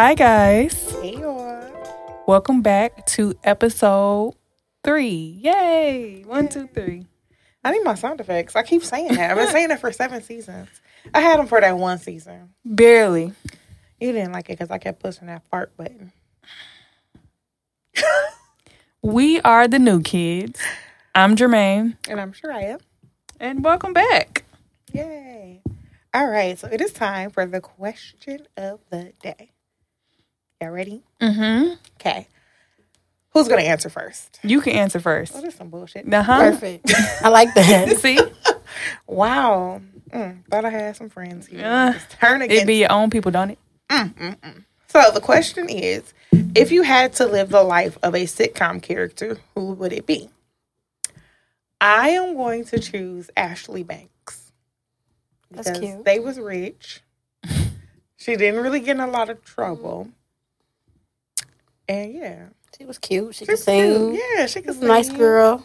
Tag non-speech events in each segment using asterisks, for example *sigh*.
Hi, guys. Hey, y'all. Welcome back to episode three. Yay! One, two, three. I need my sound effects. I keep saying that. I've been saying that for seven seasons. I had them for that one season. Barely. You didn't like it because I kept pushing that fart button. We are the new kids. I'm Germaine, And I'm am. and welcome back. Yay. All right. So it is time for the question of the day. Y'all ready? Mm-hmm. Okay. Who's going to answer first? You can answer first. Oh, this is some bullshit. Uh huh. Perfect. *laughs* I like that. *laughs* See, Wow. Mm, thought I had some friends here. Uh, Just turn against it be your own people, don't it? So the question is, if you had to live the life of a sitcom character, who would it be? I am going to choose Ashley Banks. That's because cute. They was rich. *laughs* she didn't really get in a lot of trouble. And yeah. She was cute. She could sing. cute. Yeah, she could She's a nice sing. girl.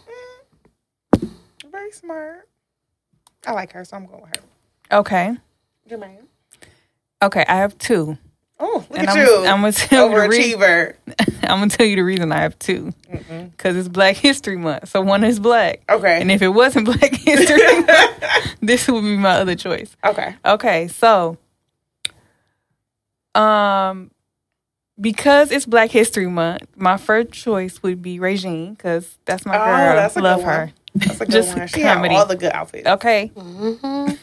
Very smart. I like her, so I'm going with her. Okay. Germaine. Okay. I have two, Oh, look and at I'm, you. I'm gonna tell you the reason. *laughs* I'm gonna tell you the reason I have two. Because it's Black History Month, so one is black. Okay. And if it wasn't *laughs* Black History *laughs* Month, this would be my other choice. okay. Okay, so um because it's Black History Month, my first choice would be Regine because that's my Oh, girl. that's a good Love one. her. That's a *laughs* good Just one. She had comedy. all the good outfits. Okay, Mm-hmm.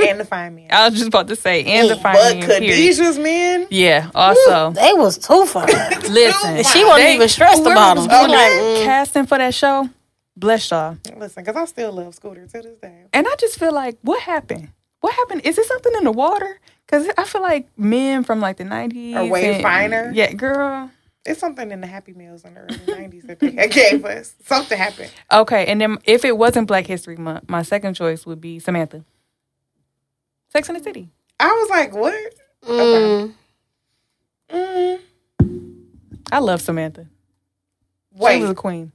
And the fine man. *laughs* I was just about to say, and the fine but man, period. Khadijah's men. Yeah. Also, They was too fun. *laughs* listen, And she wasn't they- even stressed whoever about was them. She doing like, mm. casting for that show, bless y'all. Listen, because I still love Scooter to this day. And I just feel like, what happened? What happened? Is it something in the water? Because I feel like men from like the 90s Are way and- finer? Yeah, girl. It's something in the Happy Meals in the early 90s that they gave us. Something happened. Okay, and then if it wasn't Black History Month, my second choice would be Samantha. Sex in the City. I was like, what? Mm. Mm, I love Samantha. She wait, was a queen.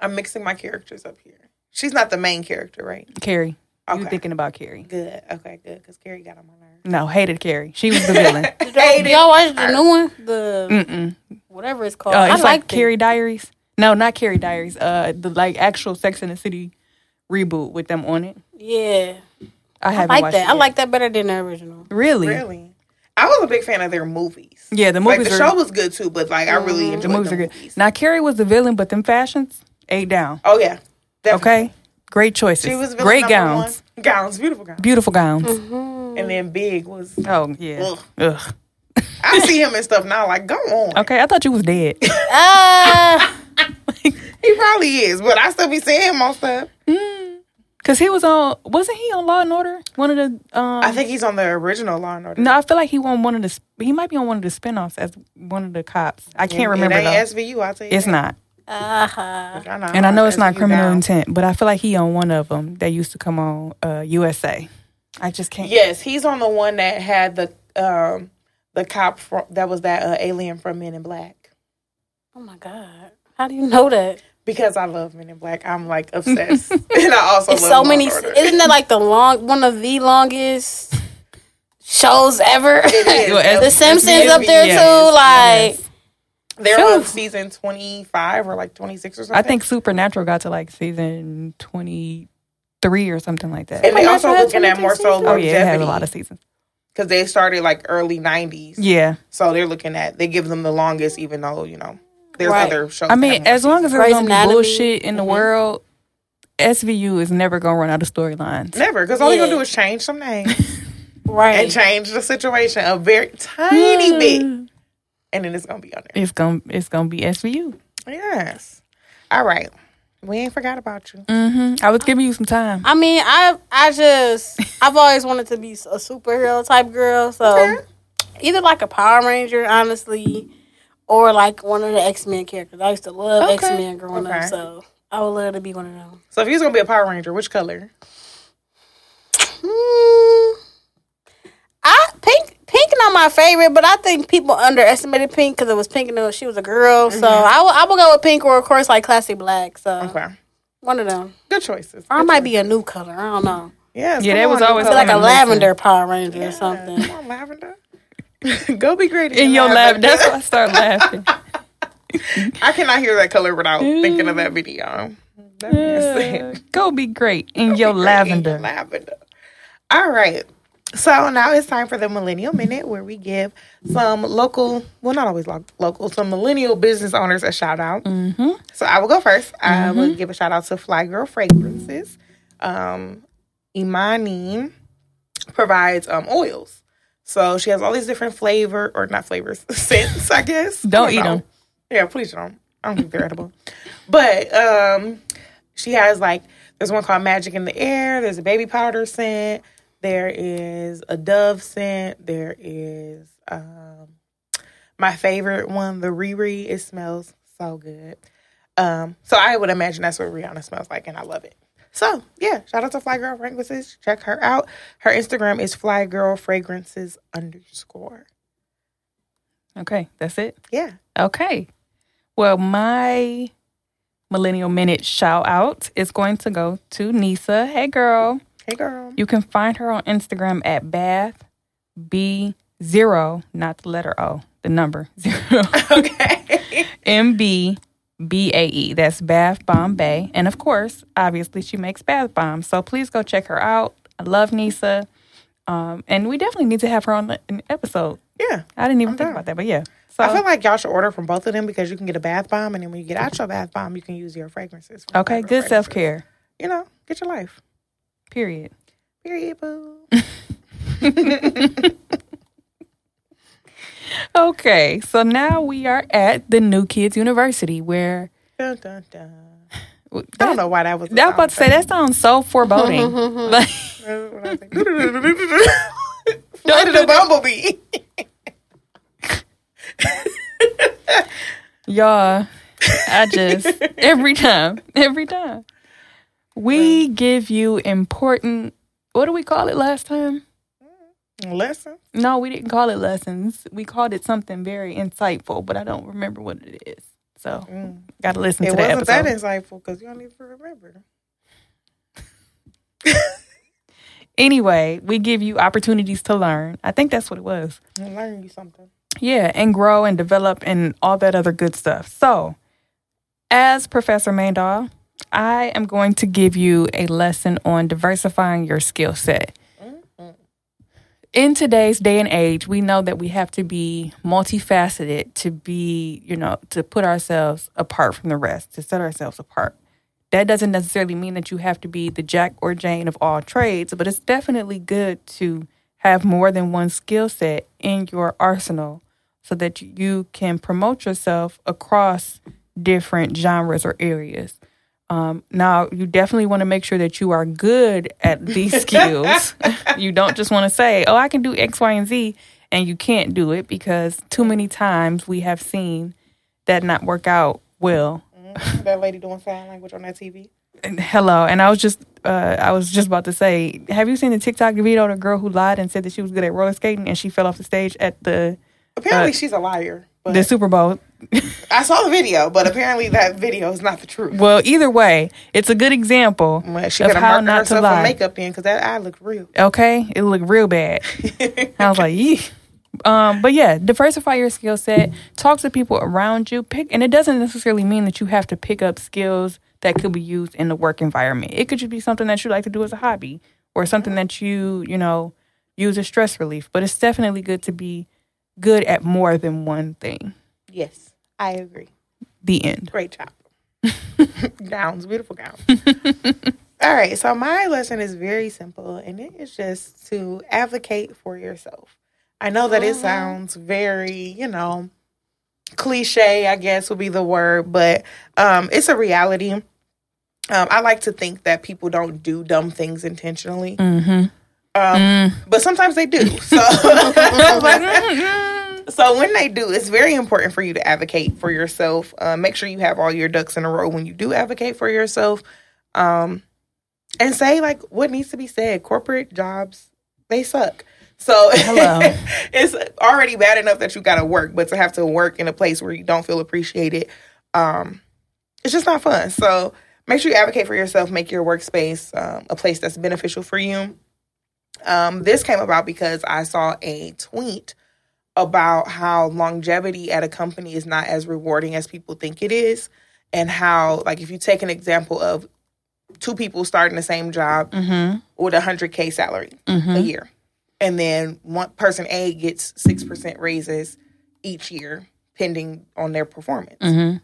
I'm mixing my characters up here. She's not the main character, right? Carrie. You thinking about Carrie? Good. Okay, good. Because Carrie got on my nerves. No, hated Carrie. She was the villain. *laughs* Did y'all, y'all watch the new one? The Mm-mm. whatever it's called. Uh, I it's like liked Carrie it. Diaries. No, not Carrie Diaries. Uh, the like actual Sex in the City reboot with them on it. Yeah, I I haven't like watched that. it. I yet. like that better than the original. Really? Really? I was a big fan of their movies. Yeah, the Like, movies the are show was good too, but like I really enjoyed the movies are good. movies. Now Carrie was the villain, but them fashions ate down. Oh, yeah. Definitely. Okay, great choices. She was great gowns, One. Gowns, beautiful gowns. beautiful gowns. And then Big was. Oh yeah. Ugh. Ugh. I see him and stuff now. Like, go on. Okay, I thought you was dead. *laughs* Ah, He probably is, but I still be seeing him on stuff. Cause he was on. Wasn't he on Law and Order? One of the. Um, I think he's on the original Law and Order. no, I feel like he won one of the. He might be on one of the spinoffs as one of the cops. I can't remember It though. SVU. I'll tell you. It's that. not, uh-huh. I and I know it's not criminal down. intent, but I feel like he on one of them that used to come on uh, USA. I just can't. Yes, he's on the one that had the um the cop from, that was that uh, alien from Men in Black. Oh my god, how do you know that? Because I love Men in Black, I'm like obsessed, *laughs* and I also It's love so Law many. Order. Isn't that like the long one of the longest *laughs* shows ever? It is. *laughs* The Simpsons SVU, up there yes, too. Like yes. They're on season 25 or like 26 or something. I think Supernatural got to like season twenty three or something like that. and they also Supernatural looking at more so seasons? Oh yeah, it had a lot of seasons. because they started like early 90s. Yeah, So they're looking at they give them the longest, even though you know there's Right. other shows. I mean, as long as seasons. there's Grey's gonna be bullshit in the Mhm. world, SVU is never gonna run out of storylines. never, because all they're gonna do is change some names *laughs* right. and change the situation a very tiny bit, and then it's gonna be on there. It's gonna it's gonna be SVU. Yes. All right. We ain't forgot about you. Mm-hmm. I was giving you some time. I mean, I I just *laughs* I've always wanted to be a superhero type girl. So Okay. either like a Power Ranger, honestly, or like one of the X Men characters. I used to love Okay. X Men growing Okay. up, so I would love to be one of them. So if you was gonna be a Power Ranger, which color? Hmm. I pink pink not my favorite, but I think people underestimated pink because it was pink and she was a girl. So mm-hmm. I will I will go with pink or of course like classic black. So Okay, one of them. good choices. Or it Good might choices. be a new color. I don't know. Yes, Yeah, come that was always Nicole. Like a lavender Power Ranger or something. Come on, lavender. *laughs* Go be great In your lab, that's why I start laughing. *laughs* I cannot hear that color without thinking of that video. That being Go be great in your great in lavender. your lavender. All right. So now it's time for the Millennial Minute where we give some local, well, not always lo- local, some millennial business owners a shout out. Mm-hmm. So I will go 1st I will give a shout out to Fly Girl Fragrances. Um, Imani provides um, oils. So she has all these different flavor, or not flavors, *laughs* scents, I guess. Don't eat them. Yeah, please don't. I don't think they're edible. But um, she has like, there's one called Magic in the Air. There's a baby powder scent. There is a dove scent. There is um, my favorite one, the Riri. It smells so good. Um, so I would imagine that's what Rihanna smells like, and I love it. So yeah, shout out to Fly Girl Fragrances. Check her out. Her Instagram is Fly Girl Fragrances underscore. Okay, that's it. Yeah. Okay. Well, my millennial minute shout out is going to go to Nisa. Hey, girl. Hey girl. You can find her on Instagram at Bath B zero, not the letter O, the number *laughs* zero. Okay. M B B A E. That's Bath Bombay. And of course, obviously, she makes bath bombs. So please go check her out. I love Nisa. Um, and we definitely need to have her on an episode. yeah. I didn't even I'm think down. about that, but yeah. So, I feel like y'all should order from both of them because you can get a bath bomb, and then when you get out your bath bomb, you can use your fragrances. okay, good self care. You know, get your life. Period. Period, boo. *laughs* Okay, so now we are at the New Kids University where dun, dun, dun. I don't know why that was. I was about to say that sounds so foreboding. *laughs* like. Flight of the bumblebee. y'all, I just every time, every time we give you important. What do we call it last time? Mm, Lesson. No, we didn't call it lessons. We called it something very insightful, but I don't remember what it is. So, mm. got to listen It to that It wasn't episode. that insightful because you don't even remember. *laughs* anyway, we give you opportunities to learn. I think that's what it was. I learned you something. Yeah, and grow and develop and all that other good stuff. So, as Professor Mandahl, I am going to give you a lesson on diversifying your skill set. In today's day and age, we know that we have to be multifaceted to be, you know, to put ourselves apart from the rest, to set ourselves apart. That doesn't necessarily mean that you have to be the Jack or Jane of all trades, but it's definitely good to have more than one skill set in your arsenal so that you can promote yourself across different genres or areas. Um, now, you definitely want to make sure that you are good at these *laughs* skills. *laughs* you don't just want to say, oh, I can do X, Y, and Z, and you can't do it because too many times we have seen that not work out well. that lady doing sign language on that TV. And hello, and I was just, uh, I was just about to say, have you seen the TikTok video of the girl who lied and said that she was good at roller skating and she fell off the stage at the Apparently, Uh, she's a liar. But the Super Bowl? *laughs* I saw the video, but apparently that video is not the truth. Well, either way, it's a good example Well, she of how not to lie. makeup in because that eye looked real. Okay, it looked real bad. *laughs* I was like, yee. Um, but yeah, diversify your skill set. Talk to people around you. Pick, and it doesn't necessarily mean that you have to pick up skills that could be used in the work environment. It could just be something that you like to do as a hobby, or something that you, you know, use as stress relief. But it's definitely good to be good at more than one thing. Yes, I agree. The end. Great job. *laughs* gowns, beautiful gowns. *laughs* All right, so my lesson is very simple, and it is just to advocate for yourself. I know that it sounds very, you know, cliche, I guess would be the word, but um, it's a reality. Um, I like to think that people don't do dumb things intentionally. Um, But sometimes they do. *laughs* So, so when they do, it's very important for you to advocate for yourself. Uh, make sure you have all your ducks in a row when you do advocate for yourself. Um, and say like what needs to be said. Corporate jobs, they suck. So Hello. *laughs* it's already bad enough that you got to work, but to have to work in a place where you don't feel appreciated, um, it's just not fun. So make sure you advocate for yourself. Make your workspace um, a place that's beneficial for you. Um, this came about because I saw a tweet about how longevity at a company is not as rewarding as people think it is, and how like if you take an example of two people starting the same job mm-hmm. with a hundred k salary a mm-hmm. year, and then one person A gets six percent raises each year, pending on their performance. Mm-hmm.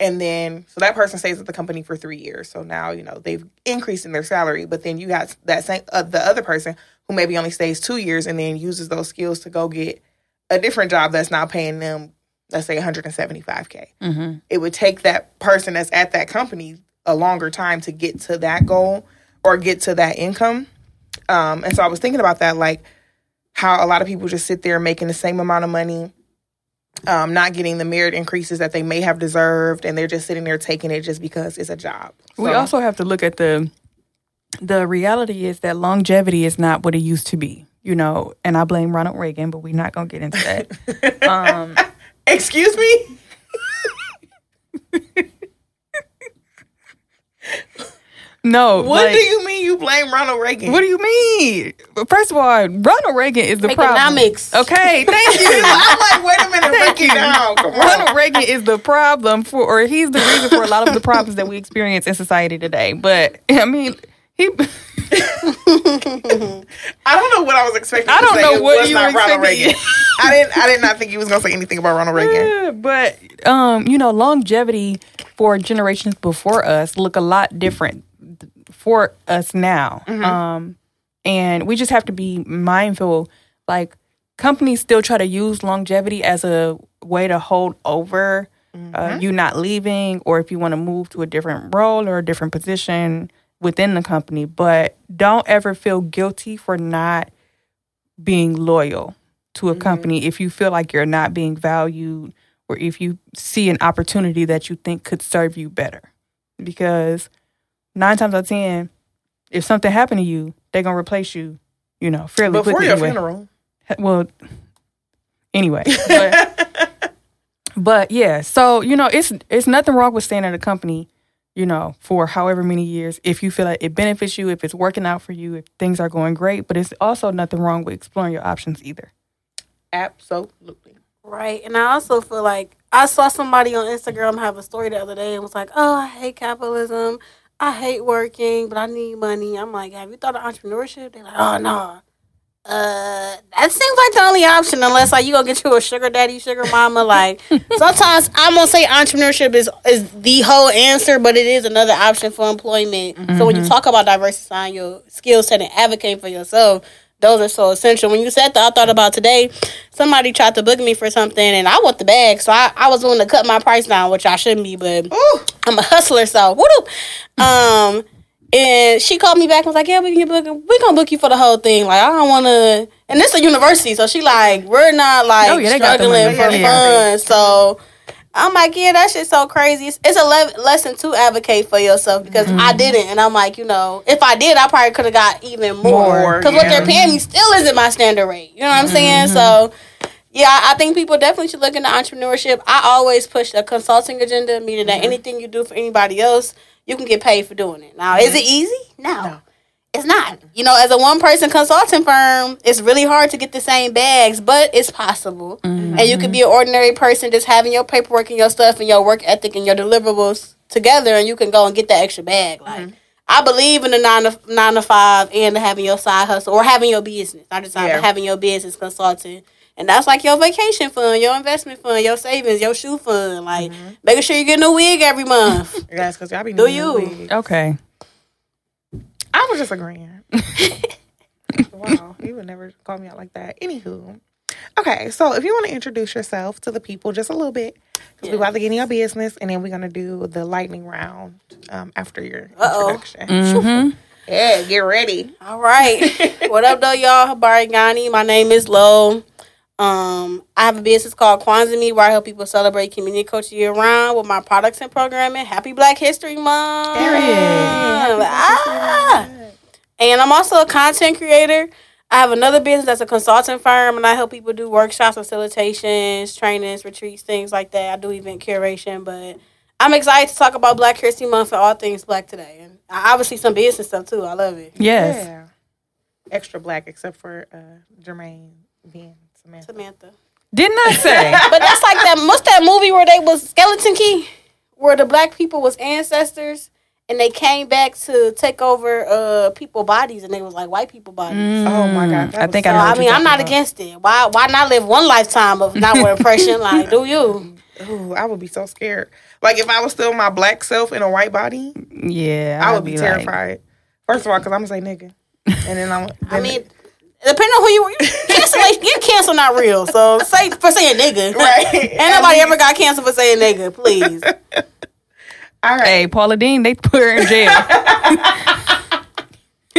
And then, so that person stays at the company for three years. So now, you know, they've increased in their salary. But then you got that same, uh, the other person who maybe only stays two years and then uses those skills to go get a different job that's now paying them, let's say, 175K. It would take that person that's at that company a longer time to get to that goal or get to that income. Um, and so I was thinking about that, like how a lot of people just sit there making the same amount of money um, not getting the merit increases that they may have deserved, and they're just sitting there taking it just because it's a job. We also have to look at the the reality is that longevity is not what it used to be. You know, and I blame Ronald Reagan, but we're not gonna get into that. *laughs* um, excuse me. *laughs* no, What like, do you mean you blame Ronald Reagan? What do you mean? First of all, Ronald Reagan is the problem. Economics. Okay, *laughs* thank you. *laughs* I'm like, wait a minute, Thank break you. it down. Come on. Ronald Reagan is the problem for, or he's the reason for a lot of the problems that we experience in society today. But I mean, he. *laughs* I don't know what I was expecting. I don't say. know what you not were expecting. Reagan. I didn't. I did not think he was going to say anything about Ronald Reagan. Yeah, but um, you know, longevity for generations before us look a lot different for us now. Um, and we just have to be mindful. Like companies still try to use longevity as a way to hold over uh, you not leaving, or if you want to move to a different role or a different position within the company. But don't ever feel guilty for not being loyal to a company if you feel like you're not being valued or if you see an opportunity that you think could serve you better. Because nine times out of ten, if something happened to you, they're gonna replace you, you know, fairly Before quickly. your anyway. funeral, Well, anyway, but, *laughs* but yeah. So you know, it's it's nothing wrong with staying at a company, you know, for however many years if you feel like it benefits you, if it's working out for you, if things are going great. But it's also nothing wrong with exploring your options either. absolutely. Right. And I also feel like I saw somebody on Instagram have a story the other day and was like, Oh, I hate capitalism. I hate working, but I need money. I'm like, Have you thought of entrepreneurship? They're like, Oh no. Uh that seems like the only option unless like you gonna get you a sugar daddy, sugar mama. Like *laughs* sometimes I'm gonna say entrepreneurship is is the whole answer, but it is another option for employment. So when you talk about diversifying your skill set and advocating for yourself, those are so essential. When you said that, I thought about today. Somebody tried to book me for something, and I want the bag, so I, I was willing to cut my price down, which I shouldn't be, but Ooh, I'm a hustler, so woo Um, and she called me back and was like, "Yeah, we can book. We gonna book you for the whole thing. Like, I don't want to." And this is a university, so she like, we're not like Oh, yeah, they got the struggling for Yeah. funds. So I'm like, yeah, that shit's so crazy. It's, it's a le- lesson to advocate for yourself because Mm-hmm. I didn't, and I'm like, you know, if I did, I probably could have got even more More, because what they're paying me still isn't my standard rate. You know what I'm saying? Mm-hmm. So. Yeah, I I think people definitely should look into entrepreneurship. I always push a consulting agenda, meaning that mm-hmm. anything you do for anybody else, you can get paid for doing it. Now, is mm-hmm. it easy? No. No. It's not. You know, as a one person consulting firm, it's really hard to get the same bags, but it's possible. And you could be an ordinary person just having your paperwork and your stuff and your work ethic and your deliverables together and you can go and get that extra bag. Like mm-hmm. I believe in the nine to nine to five and having your side hustle or having your business. Not just Yeah. having your business consulting. And that's like your vacation fund, your investment fund, your savings, your shoe fund. Like mm-hmm. making sure you get a wig every month. *laughs* Guys, because y'all be Do you? wigs. Okay. I was just agreeing. *laughs* wow, you would never call me out like that. Anywho, okay, so if you want to introduce yourself to the people just a little bit, because we're about to get in your business, and then we're gonna do the lightning round um, after your Uh-oh. introduction. Mm-hmm. Yeah, get ready. All right. *laughs* what up, though, y'all? Habari Gani. My name is Lo. Um, I have a business called Kwanzaa Me where I help people celebrate community culture year round with my products and programming. Happy Black History Month. Ah. And I'm also a content creator. I have another business that's a consulting firm, and I help people do workshops, facilitations, trainings, retreats, things like that. I do event curation, but I'm excited to talk about Black History Month and all things Black today. And obviously some business stuff too. I love it. Yes. Yeah. Extra black, except for uh, Germaine being Samantha. Samantha. Didn't I say? *laughs* But that's like that. What's that movie where they was Skeleton Key, where the black people was ancestors and they came back to take over uh people bodies and they was like white people bodies. Oh my god! that I think so- I know So, I mean, I'm not about. against it. Why? Why not live one lifetime of not wearing impression? *laughs* Like, do you? Ooh, I would be so scared. Like if I was still my black self in a white body, Yeah, I I'd would be, like- terrified. First of all, because I'm gonna say nigga, and then I'm. I then- mean, depending on who you, you cancellation, your cancel not real. So say for saying nigga, *laughs* Right. Ain't nobody ever got canceled for saying nigga. Please. *laughs* all right. Hey, Paula Deen, they put her in jail. *laughs*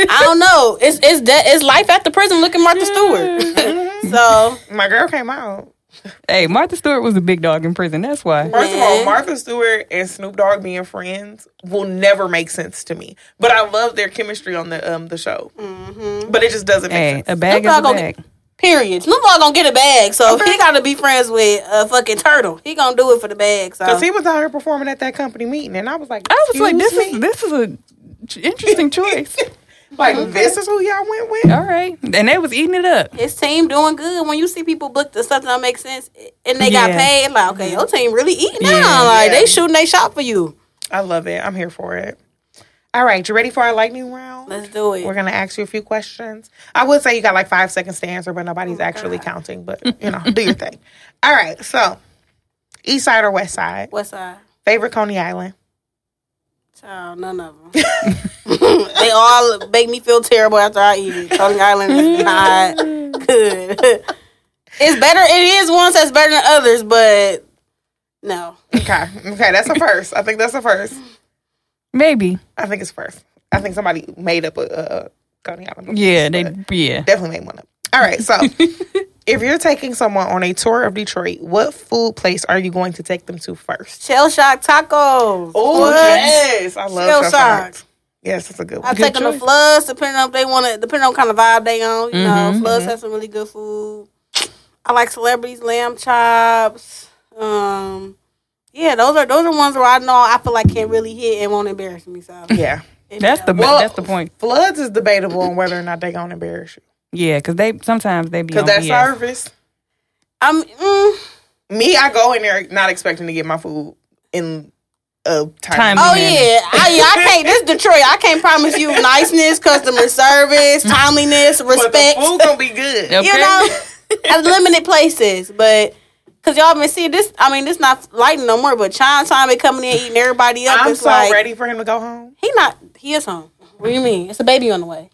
I don't know. It's it's de- it's life after prison. Look at Martha Stewart. so My girl came out. Hey, Martha Stewart was a big dog in prison. That's why. First of all, Martha Stewart and Snoop Dogg being friends will never make sense to me. But I love their chemistry on the um the show. But it just doesn't make Hey, sense. a bag Snoop is a Dogg gonna bag. period. Snoop Dogg gonna get a bag, so he gotta be friends with a fucking turtle. He gonna do it for the bag. So Because he was out here performing at that company meeting, and I was like, I was like, this "Excuse is me? this is a interesting *laughs* choice. Like uh-huh. this is who y'all went with." All right, and they was eating it up. his team doing good. When you see people book the something that don't sense and they got paid, like okay, your team really eating Yeah. now. Like Yeah. they shooting they shot for you. I love it. I'm here for it. All right, you ready for our lightning round? Let's do it. We're gonna ask you a few questions. I would say you got like five seconds to answer, but nobody's actually counting. But you know, *laughs* do your thing. All right, so East Side or West Side? What's side? Favorite Coney Island? Child, none of them. *laughs* they all make me feel terrible after I eat it. Coney Island is *laughs* not good. *laughs* it's better. It is ones that's better than others, but no. Okay, okay, that's a first. I think that's a first. Maybe. I think it's first. I think somebody made up a, a, a Coney Island. Yeah, they. Yeah. definitely made one up. All right, so if you're taking someone on a tour of Detroit, what food place are you going to take them to first? Shell shock tacos. Oh yes, I love Shell shell shock. shocks. Yes, that's a good one. I take them to. Floods, depending on if they want to, depending on kind of vibe they on. You know, Mhm, Floods has some really good food. I like celebrities, lamb chops. Um, yeah, those are those are ones where I know I feel like can't really hit and won't embarrass me. So Yeah, That's the Well- that's the point. floods is debatable on whether or not they gonna embarrass you Yeah, because they sometimes they be because that BS. service. I'm. Mm, Me, I go in there not expecting to get my food in a time. Time. oh Man. yeah, I, yeah, I can't. This Detroit. I can't promise you niceness, customer service, *laughs* timeliness, but the respect. food gonna be good. *laughs* Okay. you know, *laughs* at limited places, but. Cause y'all been seeing this. I mean, this not lighting no more. But Chime time and coming in eating everybody up. I'm it's so like, ready for him to go home. He not. He is home. What do you mean? It's a baby on the way.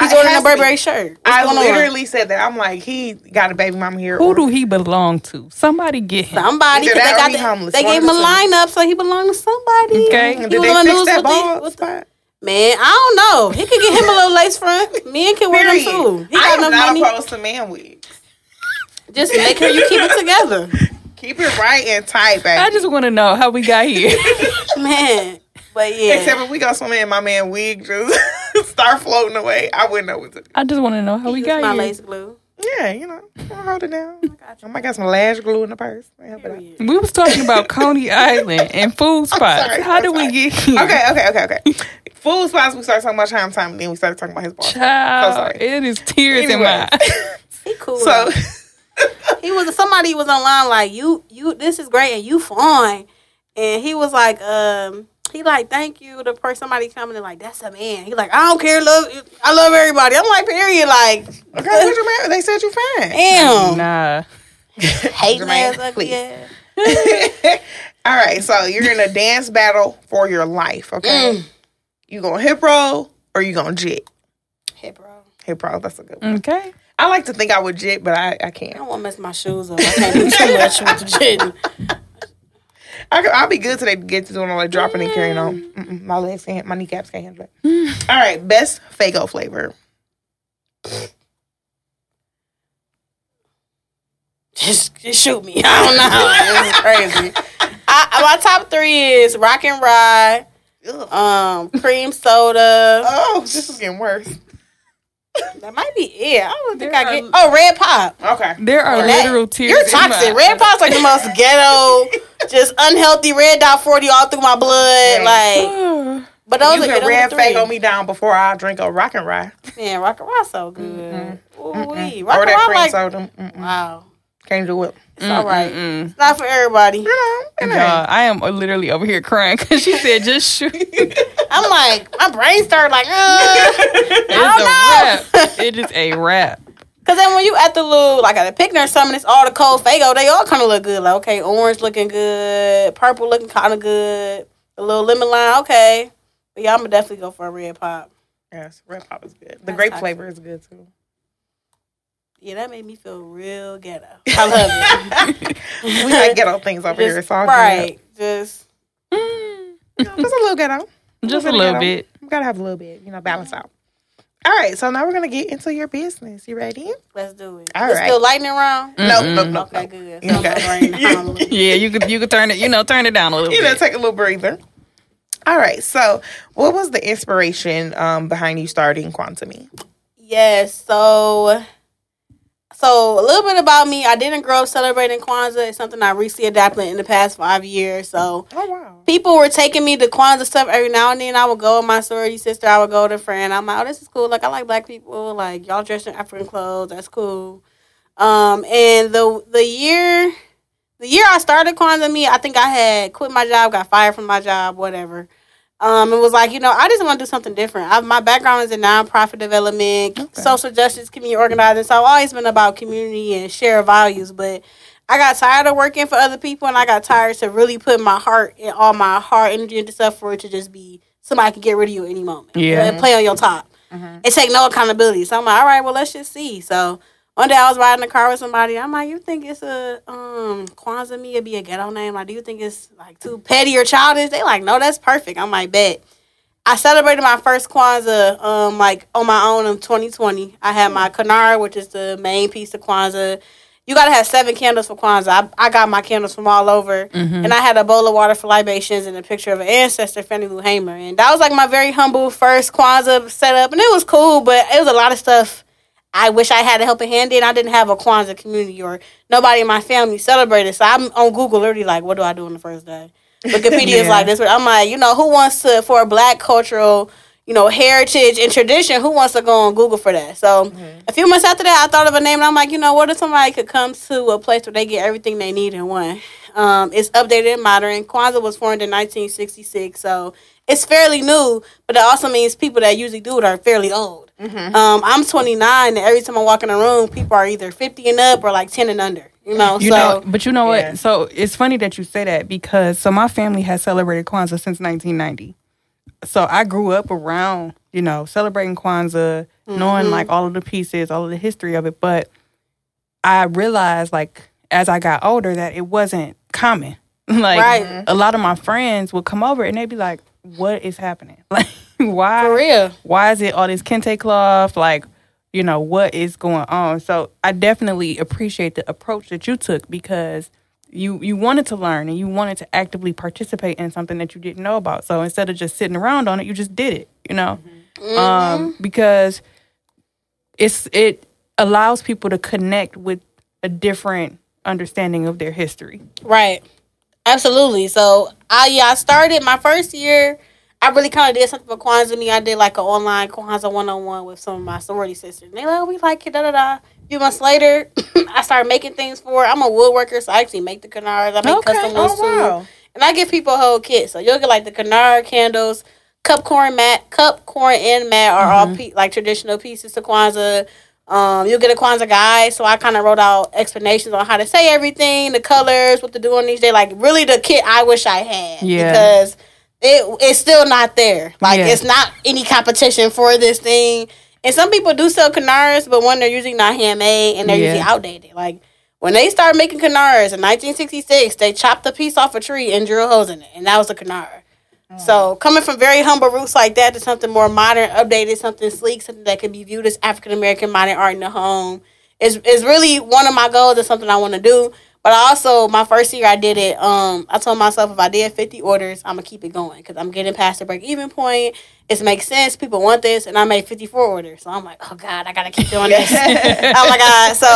He's I- ordering a to be. Burberry shirt. What's I going on? literally said that. I'm like, he got a baby mama here. Who or- do he belong to? Somebody get him. Somebody. Either 'cause that they got he the- homeless. They gave him a the two. lineup, so he belonged to somebody. Okay. He Did was they on fix that ball the, with spot? Man, I don't know. He could get him a little lace front. Men can wear them too. He I am not money. opposed to man wigs. Just make sure you keep it together, *laughs* Keep it right and tight, baby. I just want to know how we got here. *laughs* man. But yeah, Except if we go somewhere and my man wig just *laughs* *laughs* start floating away, I wouldn't know what to do. I just want to know how we Use got my here. lace glue. Yeah, you know, I'll hold it down. I might got some lash glue in the purse. Help it out. Period. We was talking about Coney *laughs* Island and food spots. sorry, how I'm did we get here? Okay, okay, okay, okay. Food spots, we started talking about time time, and then we started talking about his boss. Child, So sorry. it is tears in my eyes. *laughs* He cool. So, he was somebody was online like you you this is great and you fine and he was like um he like thank you the person somebody coming in like that's a man he like i don't care love i love everybody i'm like period like okay, what's your *laughs* man? They said you fine. damn Nah. *laughs* hate Germaine, ass ugly *laughs* please. All right, so you're in a dance battle for your life. Okay, Mm. you gonna hip roll or you gonna jit? hey bro Hip roll, that's a good one. Okay. I like to think I would jit, but I, I i can't. I don't want to mess my shoes up i can't do too much with the chin I, could- I'll be good till they get to doing all that dropping and carrying on. Mm-mm, my legs can't, my kneecaps can't handle it. All right, best Faygo flavor. Just, just shoot me. *laughs* I don't know. *laughs* It's crazy. I, my top three is rock and rye, Ugh. um, cream soda. Oh, this is getting worse. That might be it. I don't think There I are- get. Oh, red pop. Okay. There are That- literal tears. You're in my toxic. Red pop's like the most ghetto, *laughs* just unhealthy red dot forty all through my blood. Like, *sighs* but those you are can red are three. Faygo me down before I drink a rock and rye. Man, rock and roll so good. Ooh, wee. or Rock and that roll cream like soda. Mm-mm. wow. Can't do it. It's mm, all mm, right. Mm-mm. It's not for everybody. You know, it ain't. Y'all, I am literally over here crying *laughs* because she said just shoot. *laughs* I'm like, my brain started like, uh, *laughs* It's I a wrap. It is a wrap. Cause then when you at the little like at a picnic or something, it's all the cold Faygo. They all kind of look good. Like okay, orange looking good, purple looking kind of good, a little lemon lime. Okay, but yeah, I'm gonna definitely go for a red pop. Yes, red pop is good. The That's grape toxic. flavor is good too. Yeah, that made me feel real ghetto. *laughs* I love it. *laughs* We like ghetto things over here. Just- It's all right, just good. You know, just a little ghetto. Just a bit of little bit. We gotta have a little bit, you know, balance out. All right, so now we're gonna get into your business. You ready? let's do it. All It's right. still lightning round. No, no, no, Okay, no. good. So okay? *laughs* Yeah, you could you could turn it, you know, turn it down a little you know, take a little breather. All right, so what was the inspiration um, behind you starting Kwanzaa Me? Yes, so so a little bit about me. I didn't grow up celebrating Kwanzaa. It's something I recently adapted in the past five years. So Oh wow! people were taking me to Kwanzaa stuff every now and then. I would go with my sorority sister. I would go with a friend. I'm like, oh, this is cool. Like I like black people. Like y'all dressed in African clothes. That's cool. Um, and the the year the year I started Kwanzaa me, I think I had quit my job, got fired from my job, whatever. Um, it was like, you know, I just want to do something different. I, my background is in nonprofit development, Okay. social justice, community organizing. So I've always been about community and share values. But I got tired of working for other people, and I got tired to really put my heart and all my heart energy into stuff for it to just be somebody can get rid of you at any moment. Yeah. and play on your top and take no accountability. So I'm like, all right, well, let's just see. So one day I was riding in the car with somebody. I'm like, you think it's a um Kwanzaa me? It'd be a ghetto name. Like, do you think it's like too petty or childish? They like, no, that's perfect. I'm like, bet. I celebrated my first Kwanzaa um like on my own in 2020. I had my Kinara, which is the main piece of Kwanzaa. You gotta have seven candles for Kwanzaa. I, I got my candles from all over, and I had a bowl of water for libations and a picture of an ancestor, Fannie Lou Hamer, and that was like my very humble first Kwanzaa setup, and it was cool, but it was a lot of stuff. I wish I had a helping hand in. I didn't have a Kwanzaa community or nobody in my family celebrated. So I'm on Google literally like, what do I do on the first day? Wikipedia is *laughs* like this. But I'm like, you know, who wants to for a black cultural, you know, heritage and tradition? Who wants to go on Google for that? So a few months after that, I thought of a name, and I'm like, you know, what if somebody could come to a place where they get everything they need in one? Um, it's updated and modern. Kwanzaa was formed in 1966, so it's fairly new, but it also means people that usually do it are fairly old. Um, I'm 29, and every time I walk in a room, people are either 50 and up or like 10 and under. You know, You so know, but you know what? Yeah. So it's funny that you say that because so my family has celebrated Kwanzaa since 1990. So I grew up around, you know, celebrating Kwanzaa, knowing like all of the pieces, all of the history of it. But I realized, like, as I got older, that it wasn't common. *laughs* like, Right. a lot of my friends would come over and they'd be like, "What is happening? *laughs* Like, *laughs* why? for real. why is it all this kente cloth? Like, you know, what is going on? So I definitely appreciate the approach that you took because you you wanted to learn and you wanted to actively participate in something that you didn't know about. So instead of just sitting around on it, you just did it, you know? Um, because it's it allows people to connect with a different understanding of their history. Right. Absolutely. So I yeah, I started my first year. I really kind of did something for Kwanzaa. Me, I did like an online Kwanzaa one on one with some of my sorority sisters. And they like, oh, we like it, da da da. A few months later, *clears throat* I started making things for. her. I'm a woodworker, so I actually make the kinaras. I make Okay. custom Oh ones too. And I give people a whole kit. So you'll get like the kinara candles, cup corn mat, cup corn and mat are all pe- like traditional pieces to Kwanzaa. Um, you'll get a Kwanzaa guide. So I kind of wrote out explanations on how to say everything, the colors, what to do on each day. Like really the kit I wish I had. Yeah. Because it it's still not there. Like Yeah. it's not any competition for this thing. And some people do sell kinaras, but when they're usually not handmade and they're Yeah. usually outdated. Like When they started making Kinaras in 1966, they chopped a piece off a tree and drilled holes in it, and that was a Kinara. Mm. So coming from very humble roots like that to something more modern, updated, something sleek, something that could be viewed as African American modern art in the home is is really one of my goals. It's something I want to do. But I also, my first year I did it. Um, I told myself if I did fifty orders, I'm gonna keep it going because I'm getting past the break even point. It makes sense. People want this, and I made fifty four orders. So I'm like, oh god, I gotta keep doing this. *laughs* oh my god! So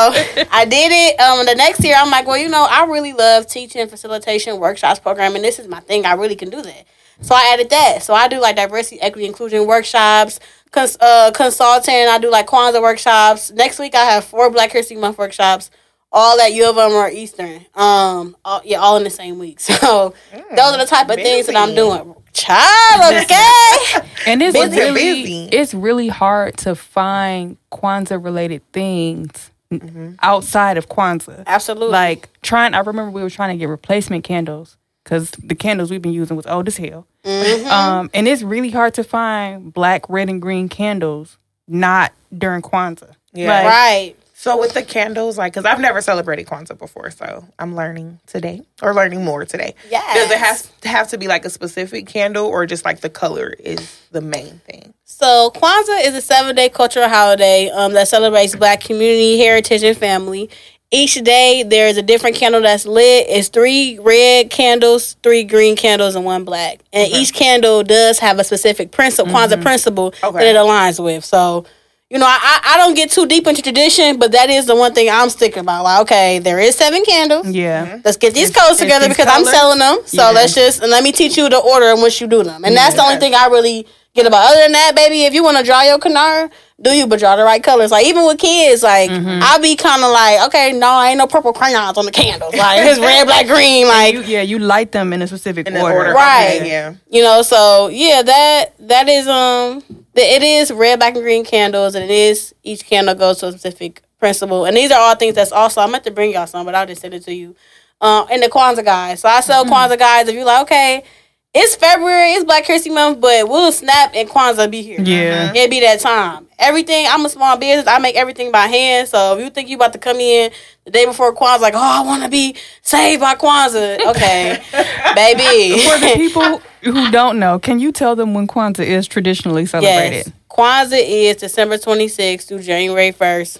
I did it. Um, the next year I'm like, well, you know, I really love teaching, facilitation, workshops, programming. This is my thing. I really can do that. So I added that. So I do like diversity, equity, inclusion workshops, cons- uh, consulting. I do like Kwanzaa workshops. Next week I have four Black History Month workshops. All at U of M or Eastern. Um, all, yeah, all in the same week. *laughs* So those are the type of things that I'm doing. Child, okay. *laughs* And it's Busy, really busy. it's really hard to find Kwanzaa related things Mm-hmm. outside of Kwanzaa. Absolutely. Like trying, I remember we were trying to get replacement candles because the candles we've been using was old as hell. Mm-hmm. Um, and it's really hard to find black, red, and green candles not during Kwanzaa. Yeah. Like, right. So with the candles, like, because I've never celebrated Kwanzaa before, so I'm learning today or learning more today. Yeah. Does it have to have to be like a specific candle, or just like the color is the main thing? So Kwanzaa is a seven day cultural holiday um, that celebrates Black community, heritage, and family. Each day there is a different candle that's lit. It's three red candles, three green candles, and one black. And each candle does have a specific principle, Kwanzaa principle Okay. that it aligns with. So, you know, I, I I don't get too deep into tradition, but that is the one thing I'm sticking about. Like, okay, there is seven candles. Yeah. Mm-hmm. Let's get these codes together these because I'm selling them. So Yeah. let's just and let me teach you the order in which you do them. And that's the only thing I really get about. Other than that, baby, if you want to draw your kinara, do you but draw the right colors. Like even with kids, like Mm-hmm. I'll be kind of like, okay, no, I ain't no purple crayons on the candles. Like it's *laughs* red, black, green. Like You, yeah, you light them in a specific In order. order, Right. Okay, yeah. you know, so yeah, that that is um, the, it is red, black, and green candles, and it is each candle goes to a specific principle. And these are all things that's also I meant to bring y'all some, but I'll just send it to you. Um, and the Kwanzaa guys. So I sell Kwanzaa guys. If you're like, okay, it's February, it's Black History Month, but we'll snap and Kwanzaa be here. Yeah. It'll be that time. Everything, I'm a small business. I make everything by hand. So if you think you about to come in the day before Kwanzaa, like, oh, I want to be saved by Kwanzaa. Okay, *laughs* baby. For the *laughs* people who don't know, can you tell them when Kwanzaa is traditionally celebrated? Yes. Kwanzaa is December 26th through January 1st.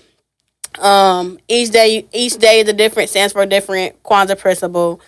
Um, each day, each day is a different stands for a different Kwanzaa principle.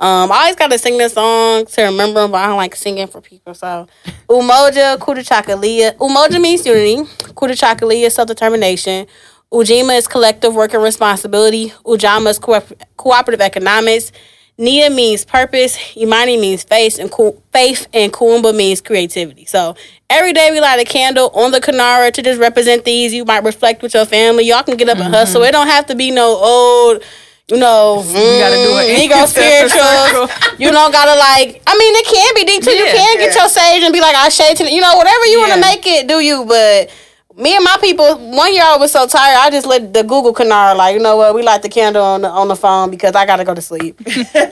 Um, I always gotta sing this song to remember them, but I don't like singing for people. So, *laughs* Umoja Kujichagulia. Umoja means unity. Kujichagulia is self determination. Ujima is collective work and responsibility. Ujamaa is co- cooperative economics. Nia means purpose. Imani means faith, and Ku- faith, and Kuumba means creativity. So every day we light a candle on the Kinara to just represent these. You might reflect with your family. Y'all can get up and hustle. It don't have to be no old, you know, We gotta do mm, it. ego *laughs* spirituals. *laughs* You don't gotta like. I mean, it can be deep too. you Yeah. can get your sage and be like, I shade to you know whatever you want to make it. Do you? But me and my people, one year I was so tired, I just let the Google Kinara like, you know what, we light the candle on the on the phone because I gotta go to sleep. *laughs*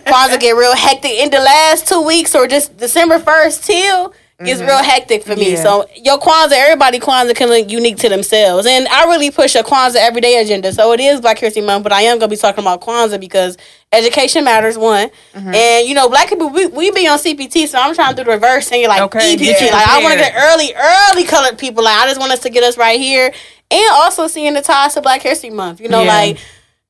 Kwanzaa get real hectic in the last two weeks or just December first till gets mm-hmm. real hectic for me. Yeah. So your Kwanzaa, everybody Kwanzaa can look unique to themselves, and I really push a Kwanzaa everyday agenda. So it is Black History Month, but I am gonna be talking about Kwanzaa because education matters one, mm-hmm. and you know Black people we, we be on CPT, so I'm trying to do the reverse thing like Okay, EPT. you like I want to get early, early colored people. Like I just want us to get us right here, and also seeing the ties to Black History Month. You know, Yeah. like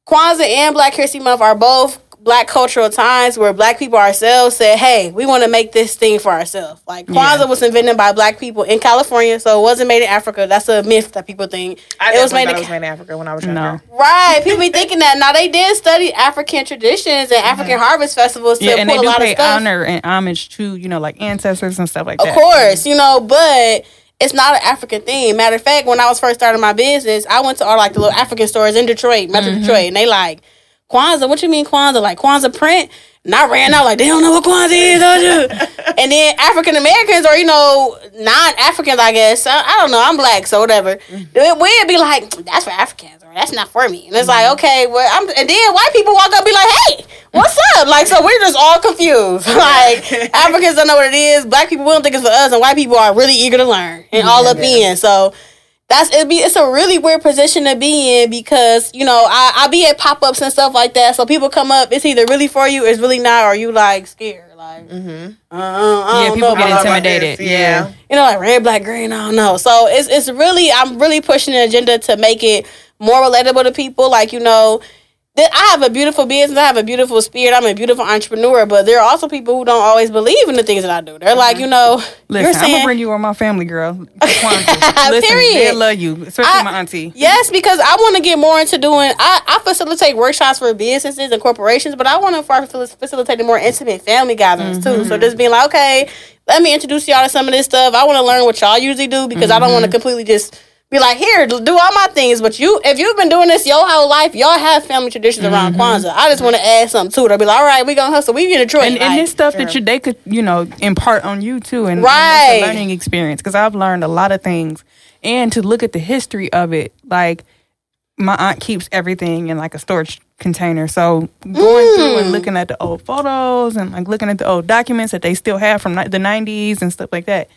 Kwanzaa and Black History Month are both black cultural times where black people ourselves said, hey, we want to make this thing for ourselves. Like Kwanzaa Yeah. was invented by black people in California, so it wasn't made in Africa. That's a myth that people think. I it was made in it was made in Africa when I was younger. No. Right. People be *laughs* thinking that. Now they did study African traditions and African harvest festivals to Yeah, and pull they a do lot of pay stuff. honor and homage to, you know, like ancestors and stuff like Of that. Of course, you know, but it's not an African thing. Matter of fact, when I was first starting my business, I went to all like the little African stores in Detroit, Metro mm-hmm. Detroit, and they like Kwanzaa. What you mean Kwanzaa? Like Kwanzaa print? And I ran out like they don't know what Kwanzaa is, don't you? *laughs* and then African Americans or you know non Africans, I guess. I, I don't know. I'm black, so whatever. Mm-hmm. It We'd be like, that's for Africans, or that's not for me. And it's like, mm-hmm. okay, well, I'm. And then white people walk up, and be like, hey, what's up? Like, so we're just all confused. *laughs* like *laughs* Africans don't know what it is. Black people we don't think it's for us, and white people are really eager to learn and all up in. So that's it'd be it's a really weird position to be in because you know I I be at pop ups and stuff like that. So people come up, it's either really for you, or it's really not, or you like scared, like Mm-hmm. uh, I Yeah, people get about that. intimidated. Yeah. Yeah. you know, like red, black, green. I don't know. So it's it's really I'm really pushing the agenda to make it more relatable to people. Like you know, that I have a beautiful business, I have a beautiful spirit, I'm a beautiful entrepreneur. But there are also people who don't always believe in the things that I do. They're like, mm-hmm. you know, Listen, I'm gonna bring you on my family, girl. *laughs* Listen, Period. they love you, especially I- my auntie. Yes, because I want to get more into doing. I, I facilitate workshops for businesses and corporations, but I want to start facil- facilitating more intimate family gatherings too. So mm-hmm. just being like, okay, let me introduce y'all to some of this stuff. I want to learn what y'all usually do because I don't want to mm-hmm. completely just be like, here, do all my things. But you, if you've been doing this your whole life, y'all have family traditions around Kwanzaa. I just want to add something to it. I'll be like, all right, we gonna hustle. We in Detroit, And, and this stuff that you they could you know impart on you too, and, and Right. it's a learning experience because I've learned a lot of things, and to look at the history of it, like my aunt keeps everything in like a storage container. So going through Mm. and looking at the old photos and like looking at the old documents that they still have from the '90s and stuff like that,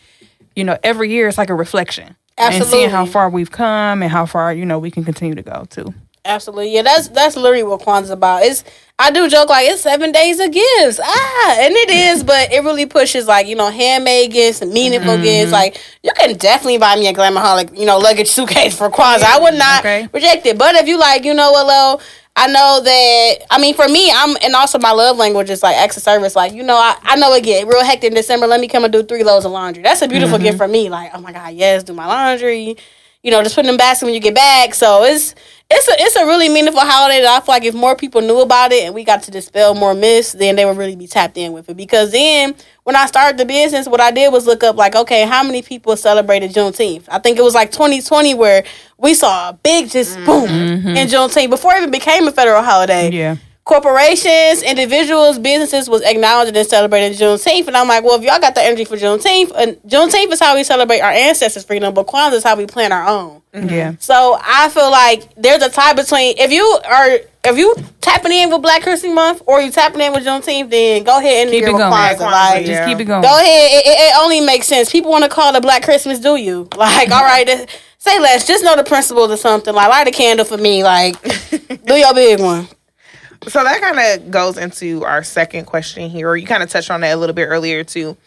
you know, every year it's like a reflection. And seeing how far we've come and how far you know we can continue to go too. Absolutely, yeah. That's that's literally what Kwanzaa's about. It's I do joke like it's seven days of gifts, ah, and it is, but it really pushes like you know handmade gifts and meaningful Mm-hmm. gifts. Like you can definitely buy me a Glamaholic, you know, luggage suitcase for Kwanzaa. I would not Okay. reject it, but if you like, you know what, Lo, I know that. I mean, for me, I'm and also my love language is like acts of service. Like you know, I, I know it get real hectic in December. Let me come and do three loads of laundry. That's a beautiful Mm-hmm. gift for me. Like oh my god, yes, do my laundry you know, just put in the basket when you get back. So it's it's a it's a really meaningful holiday that I feel like if more people knew about it and we got to dispel more myths, then they would really be tapped in with it. Because then when I started the business, what I did was look up like, okay, how many people celebrated Juneteenth? I think it was like 2020 where we saw a big just mm-hmm. boom mm-hmm. in Juneteenth before it even became a federal holiday Yeah. Corporations, individuals, businesses was acknowledged and celebrated Juneteenth. And I'm like, well, if y'all got the energy for Juneteenth, and Juneteenth is how we celebrate our ancestors' freedom, but Kwanzaa is how we plan our own. Mm-hmm. Yeah. So I feel like there's a tie between if you are if you tapping in with Black History Month or you tapping in with Juneteenth, then go ahead and Keep it with going. Kwanzaa. Kwanzaa, Like, yeah. Just keep it going. Go ahead. It, it, it only makes sense. People want to call it Black Christmas, do you? *laughs* Like, all right, th- say less. Just know the principles or something. Like, light a candle for me. Like, *laughs* do your big one. So that kind of goes into our second question here. You kind of touched on that a little bit earlier too.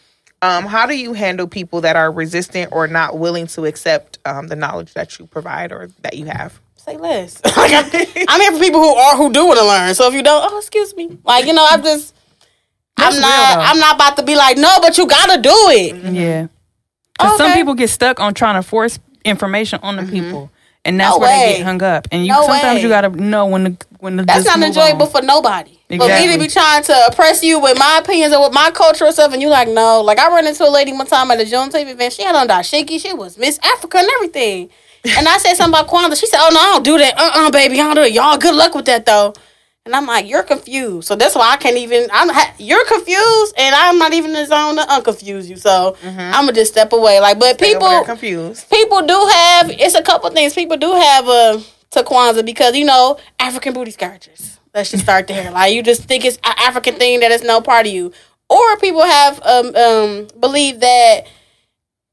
Um, how do you handle people that are resistant or not willing to accept um, the knowledge that you provide or that you have? Say less. *laughs* like I'm, *laughs* I'm here for people who are who do want to learn. So if you don't, oh excuse me. Like you know, I'm just. That's I'm not. though. I'm not about to be like no, but you gotta do it. Yeah. 'Cause some Okay. people get stuck on trying to force information on the people. And that's No where they get hung up. And you No sometimes way. you gotta know when the when the That's not enjoyable on. for nobody. But me Exactly. to be trying to oppress you with my opinions or with my culture or stuff, and you like no. Like I run into a lady one time at a Juneteenth event. She had on dashiki. She was Miss Africa and everything. And I said something about Kwanzaa. She said, "Oh no, I don't do that. Uh uh baby, I don't do it. Y'all good luck with that though." And I'm like, "You're confused." So that's why I can't even. I'm. Ha- you're confused, and I'm not even in the zone to unconfuse you. So I'm gonna just step away. Like, but over people confused. people do have it's a couple things people do have a to Kwanzaa because you know African booty scratchers. Let's just start there. *laughs* Like you just think it's an African thing that is no part of you, or people have um um believe that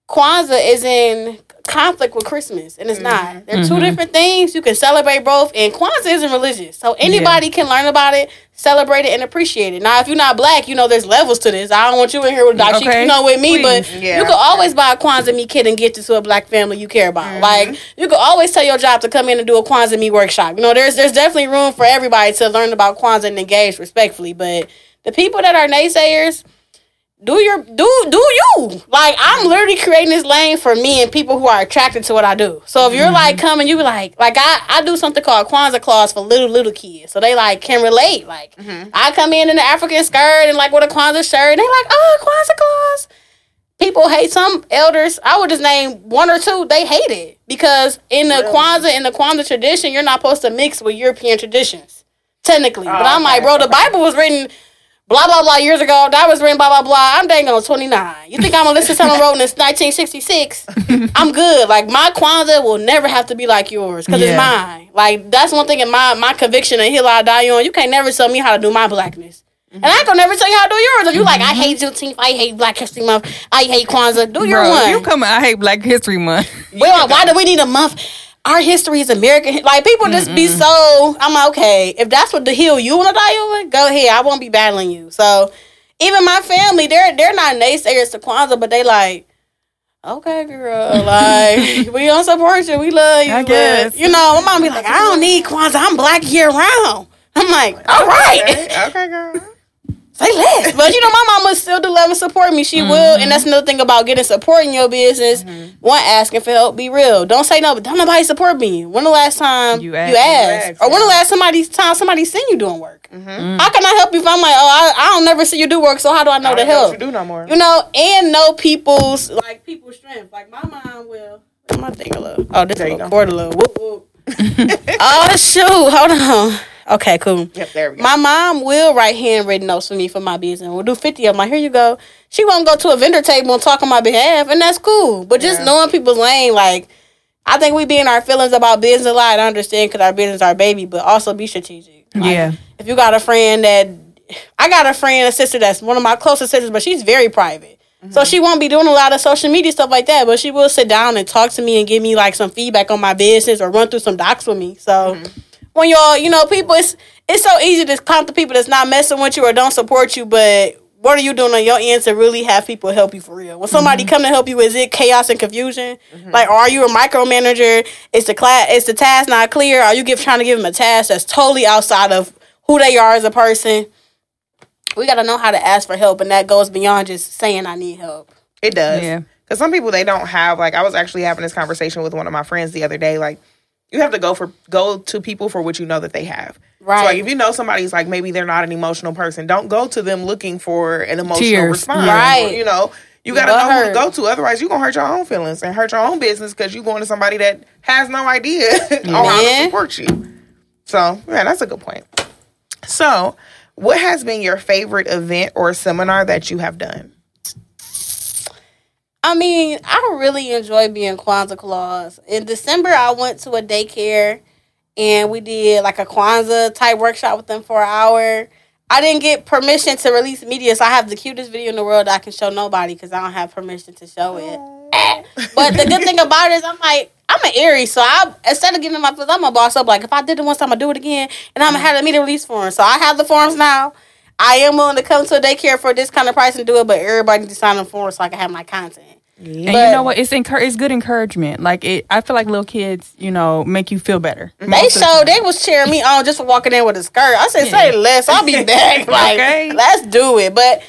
Kwanzaa is in conflict with Christmas, and it's not. They're two different things. You can celebrate both, and Kwanzaa isn't religious, so anybody can learn about it, celebrate it, and appreciate it. Now, if you're not black, you know there's levels to this. I don't want you in here with dashiki, Okay. you know, with me, but Yeah. you can always buy a Kwanzaa me kit and get it to a black family you care about. Mm-hmm. Like you can always tell your job to come in and do a Kwanzaa me workshop. You know, there's there's definitely room for everybody to learn about Kwanzaa and engage respectfully. But the people that are naysayers, do your do do you like I'm literally creating this lane for me and people who are attracted to what I do. So if you're like mm-hmm. coming, you be like like I I do something called Kwanzaa Claus for little little kids, so they like can relate. Like mm-hmm. I come in in the African skirt and like with a Kwanzaa shirt, and they like oh Kwanzaa Claus. People hate some elders. I would just name one or two. They hate it because in the Kwanzaa in the Kwanzaa tradition, you're not supposed to mix with European traditions technically. but oh, I'm like, bro, the Bible was written blah blah blah years ago. That was written blah blah blah. I'm dang on 29. You think I'm gonna listen to someone wrote in this 1966? I'm good. Like my Kwanzaa will never have to be like yours because it's mine. Like that's one thing in my my conviction and hill I die on. You can't never tell me how to do my blackness. And I gonna never tell you how to do yours. If you like, I hate Juneteenth, I hate Black History Month, I hate Kwanzaa, do your Bro, one. you come. I hate Black History Month. well, why do we need a month? Our history is American. Like people just be so. I'm like, okay, if that's what the hill you want to die over, go ahead. I won't be battling you. So even my family, they're they're not naysayers to Kwanzaa, but they like. Okay, girl. *laughs* Like we don't support you. We love you. I but, guess. you know, my mom be like, I don't need Kwanzaa. I'm black year round. I'm like, all right. Okay, okay, girl. Say less. But you know, my mama still do love and support me. She mm-hmm. will. And that's another thing about getting support in your business. Mm-hmm. One, asking for help. Be real. Don't say no, but don't nobody support me. When the last time You you asked. You asked, or when the last somebody time somebody seen you doing work? Mm-hmm. How can I help you if I'm like, oh, I, I don't never see you do work, so how do I know I to help? you do no more. You know, and know people's like people's strength. Like my mom will. My thing a little? Oh, this There a you go. cord a little. Whoop whoop. *laughs* oh shoot! Hold on. Okay, cool. Yep, there we go. My mom will write handwritten notes for me for my business. We'll do 50 of them. Like, here you go. She won't go to a vendor table and talk on my behalf, and that's cool. But just Yeah. knowing people's lane, like, I think we be in our feelings about business a lot. I understand because our business is our baby, but also be strategic. Like, Yeah. If you got a friend that, I got a friend, a sister that's one of my closest sisters, but she's very private. So mm-hmm. she won't be doing a lot of social media stuff like that, but she will sit down and talk to me and give me like some feedback on my business or run through some docs with me. So mm-hmm. When y'all, you know, people, it's it's so easy to come to people that's not messing with you or don't support you, but what are you doing on your end to really have people help you for real? When somebody mm-hmm. come to help you, is it chaos and confusion? Mm-hmm. Like, are you a micromanager? Is the class, is the task not clear? Are you give trying to give them a task that's totally outside of who they are as a person? We got to know how to ask for help, and that goes beyond just saying I need help. It does. Yeah. Because some people they don't have like I was actually having this conversation with one of my friends the other day. Like you have to go for go to people for what you know that they have. Right. So like if you know somebody's like maybe they're not an emotional person, don't go to them looking for an emotional Tears. response. Right. Or, you know, you gotta But know who to go to. Otherwise, you're gonna hurt your own feelings and hurt your own business because you're going to somebody that has no idea on how to support you. So yeah, that's a good point. So, what has been your favorite event or seminar that you have done? I mean, I really enjoy being Kwanzaa Claus. In December, I went to a daycare and we did like a Kwanzaa type workshop with them for an hour. I didn't get permission to release media, so I have the cutest video in the world I can show nobody because I don't have permission to show it. but the good thing *laughs* about it is, I'm like, I'm an Aries, so I instead of giving my feelings, I'm a boss up. Like if I did it once, I'm gonna do it again, and I'm gonna have the media release form. So I have the forms now. I am willing to come to a daycare for this kind of price and do it, but everybody needs to sign the form so I can have my content. And you know what? It's encour- It's good encouragement. Like it. I feel like little kids, you know, make you feel better. They of the showed they was cheering me *laughs* on just for walking in with a skirt. I said, say less, I'll be *laughs* back. Like, Okay. let's do it. But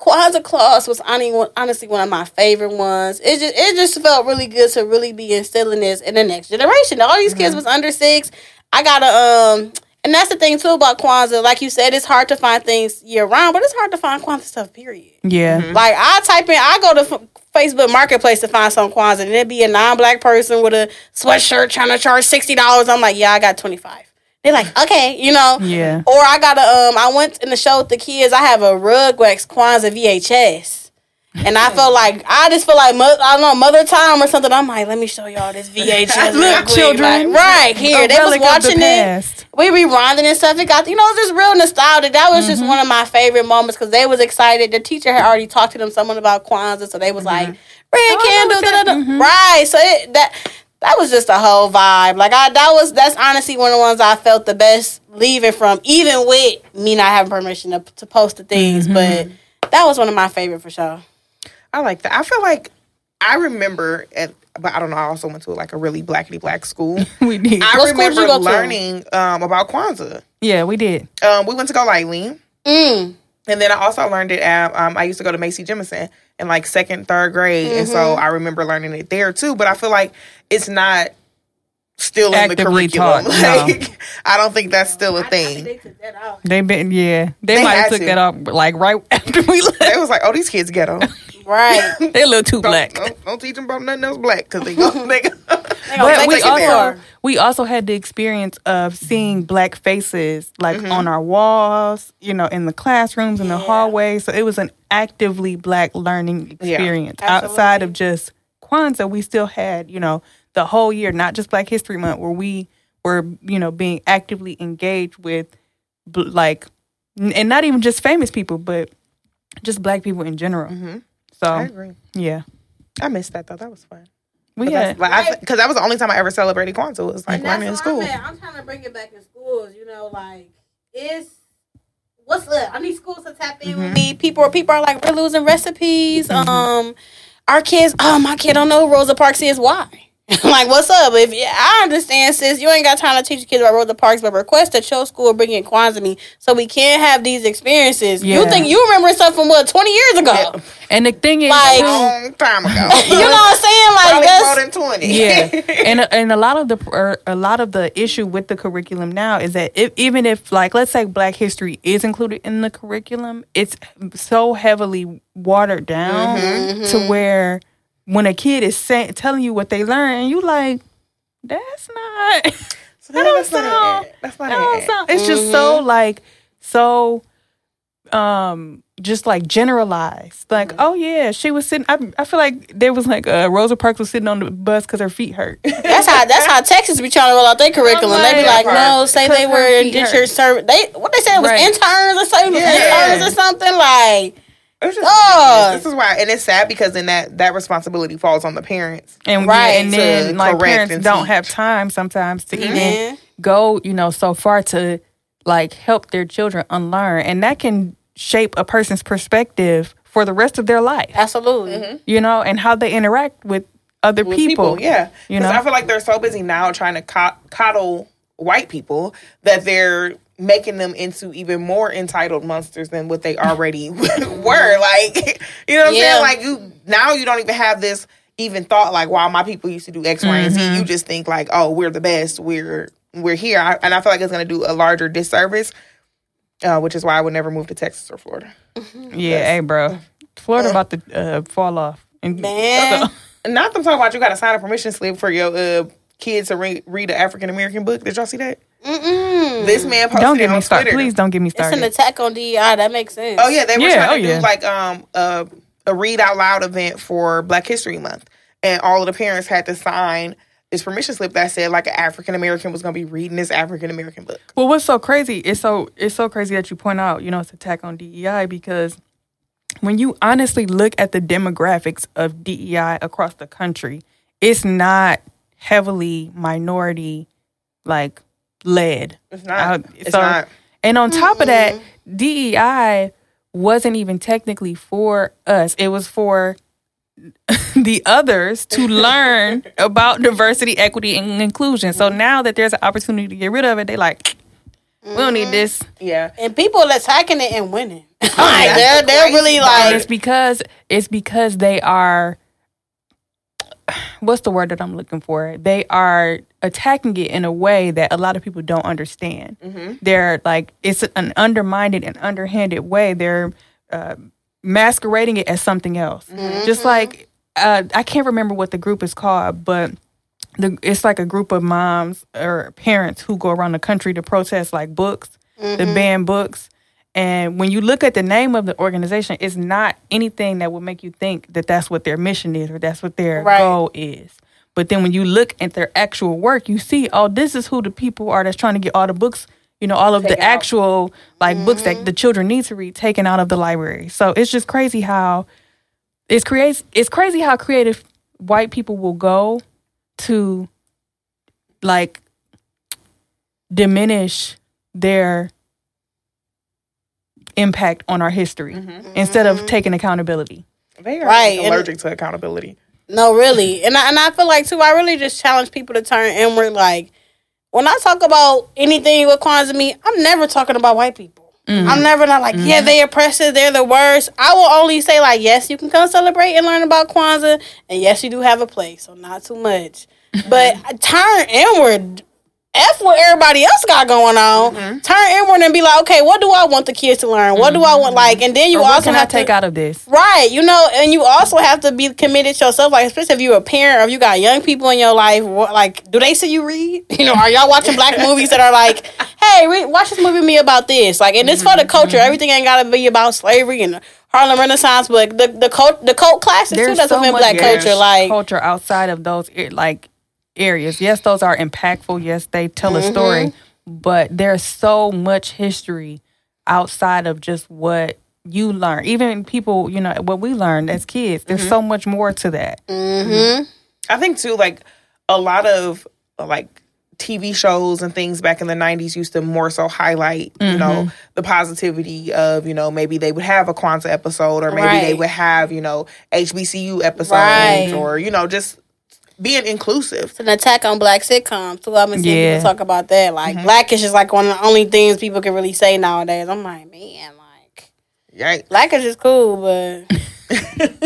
Kwanzaa Claus was honestly one of my favorite ones. It just it just felt really good to really be instilling this in the next generation. All these Mm-hmm. kids was under six. I gotta um and that's the thing too about Kwanzaa. Like you said, it's hard to find things year round, but it's hard to find Kwanzaa stuff, period. Yeah. Like I type in, I go to Facebook Marketplace to find some Kwanzaa, and it'd be a non-black person with a sweatshirt trying to charge sixty dollars. I'm like, yeah, I got twenty five. They're like, okay, you know. Yeah. Or I got a um, I went in the show with the kids. I have a Rugrats Kwanzaa VHS. And I felt like I just feel like mo- I don't know mother time or something. I'm like, let me show y'all this VHS. *laughs* Look, children. Like, right here, A they was of the watching it we rewinding and stuff. It got you know, it was just real nostalgic. That was just mm-hmm. one of my favorite moments because they was excited. The teacher had already talked to them someone about Kwanzaa, so they was mm-hmm. like, "Red oh, candles." da, da, da." Mm-hmm. Right. So it, that that was just a whole vibe. Like I, that was that's honestly one of the ones I felt the best leaving from, even with me not having permission to, to post the things. But that was one of my favorite for sure. I like that. I feel like I remember at but I don't know, I also went to like a really blackety black school. *laughs* We did. I What school did remember learning um, about Kwanzaa. yeah, we did. Um, we went to Golightly. Mm. And then I also learned it at um, I used to go to Mae C. Jemison in like second, third grade. And so Mm-hmm. I remember learning it there too. But I feel like it's not still in the curriculum. taught, *laughs* no. Like I don't think that's still a thing. They been yeah. They, They might have took to. that off like right *laughs* after we left. It was like, oh, these kids ghetto. Right. *laughs* They a little too Don't, black. don't, don't teach them about nothing else black because they go. *laughs* They go gonna But we also we also had the experience of seeing black faces like mm-hmm. on our walls, you know, in the classrooms, in the Yeah. hallways. So it was an actively black learning experience. Absolutely. Outside of just Kwanzaa, we still had, you know, the whole year, not just Black History Month, where we were, you know, being actively engaged with like and not even just famous people, but just black people in general. I So agree. yeah, I missed that though. That was fun. we Yeah, had like because that was the only time I ever celebrated Kwanzaa. It was like And learning in school. where I'm. I'm trying to bring it back in schools. You know, like it's what's up. I need schools to tap in with me. People, people are like we're losing recipes. Um, our kids. Oh, my kid don't know who Rosa Parks is. Why? *laughs* like, what's up? If I understand, sis, you ain't got time to teach your kids about Rosa Parks, but request that your school bring in Kwanzaa me so we can have these experiences. You think you remember stuff from what twenty years ago? and the thing is, Like- Long time ago. *laughs* You know what I'm saying? Like Probably that's more than twenty. yeah *laughs* and and a lot of the er, a lot of the issue with the curriculum now is that if, even if like let's say black history is included in the curriculum it's so heavily watered down to where when a kid is saying telling you what they learn and you like that's not *laughs* So that don't not sound it. That's not that don't it. sound it's just so like so um just like generalized like oh yeah she was sitting I, I feel like there was like uh, rosa parks was sitting on the bus because her feet hurt That's how that's how Texas be trying to roll out their curriculum. They be like, like, no, say they were her feet indentured servant. They what they said it was Right. interns or something, Yeah. interns or something like. It's just Dog. ridiculous. This is why, and it's sad because then that that responsibility falls on the parents. and Right, and then like parents and don't teach. have time sometimes to even Mhm. go you know so far to like help their children unlearn and that can shape a person's perspective for the rest of their life Absolutely. you know and how they interact with other with people, Yeah, you 'Cause know? I feel like they're so busy now trying to co- coddle white people that they're making them into even more entitled monsters than what they already *laughs* were. Like, you know what I'm saying? Like you now you don't even have this even thought like, wow, my people used to do X, Y, and Mm-hmm. Z. You just think like, oh, we're the best. We're we're here, I, and I feel like it's going to do a larger disservice. Uh, which is why I would never move to Texas or Florida. yeah hey bro florida about to uh, fall off and Man. Not them talking about you got to sign a permission slip for your uh, kids to re- read an African American book. Did y'all see that? Mm-mm. This man posted don't it get me started Twitter. please don't get me started. It's an attack on DEI. That makes sense. Oh yeah, they were Yeah, trying to oh, do like um a, a read out loud event for Black History Month, and all of the parents had to sign this permission slip that said like an African American was going to be reading this African American book. Well, what's so crazy? It's so it's so crazy that you point out, you know, it's attack on DEI because when you honestly look at the demographics of DEI across the country, it's not heavily minority like led. It's not. Uh, it's so- not. And on top of that, DEI wasn't even technically for us. It was for *laughs* the others to learn *laughs* about diversity, equity, and inclusion. So now that there's an opportunity to get rid of it, they like, we don't need this. Yeah. And people attacking it and winning. *laughs* like they're they're really part. And like it's because it's because they are what's the word that I'm looking for? They are attacking it in a way that a lot of people don't understand. They're like it's an undermined and underhanded way. They're uh, masquerading it as something else. Just like uh, I can't remember what the group is called, but the, it's like a group of moms or parents who go around the country to protest like books, to ban books. And when you look at the name of the organization, it's not anything that would make you think that that's what their mission is or that's what their Right. goal is. But then when you look at their actual work, you see, oh, this is who the people are that's trying to get all the books, you know, all of the Taken out. actual like books that mm-hmm. the children need to read taken out of the library. So it's just crazy how it's creates it's crazy how creative white people will go to like diminish their impact on our history mm-hmm. instead of mm-hmm. taking accountability. They are Right, and- allergic to accountability. No, really, and I, and I feel like too. I really just challenge people to turn inward. Like when I talk about anything with Kwanzaa, me, I'm never talking about white people. Mm-hmm. I'm never not like, yeah, they oppressive, they're the worst. I will only say like, yes, you can come celebrate and learn about Kwanzaa, and yes, you do have a place, so not too much. *laughs* But turn inward. F what everybody else got going on. Mm-hmm. Turn inward and be like, okay, what do I want the kids to learn? What do I want? Mm-hmm. Like, and then you also can I take to out of this? Right, you know, and you also have to be committed yourself. Like, especially if you're a parent or if you got young people in your life. What, like, do they see you read? *laughs* You know, are y'all watching black movies that are like, *laughs* "Hey, read, watch this movie me about this"? Like, and it's for the mm-hmm, culture. Everything ain't gotta be about slavery and Harlem Renaissance, but the the cult the cult classes too. That's within black culture. Like, culture outside of those like areas. Yes, those are impactful. Yes, they tell a story, mm-hmm. but there's so much history outside of just what you learn. Even people, you know, what we learned as kids. There's mm-hmm. so much more to that. Mm-hmm. I think too, like a lot of like TV shows and things back in the '90s used to more so highlight, you know, mm-hmm. the positivity of, you know, maybe they would have a Kwanzaa episode, or maybe they would have, you know, HBCU episodes, Right. or you know, just being inclusive. It's an attack on black sitcoms too. I've been seeing Yeah. people talk about that. Like Mm-hmm. black-ish is like one of the only things people can really say nowadays. I'm like, man, like Right? black-ish is cool, but *laughs*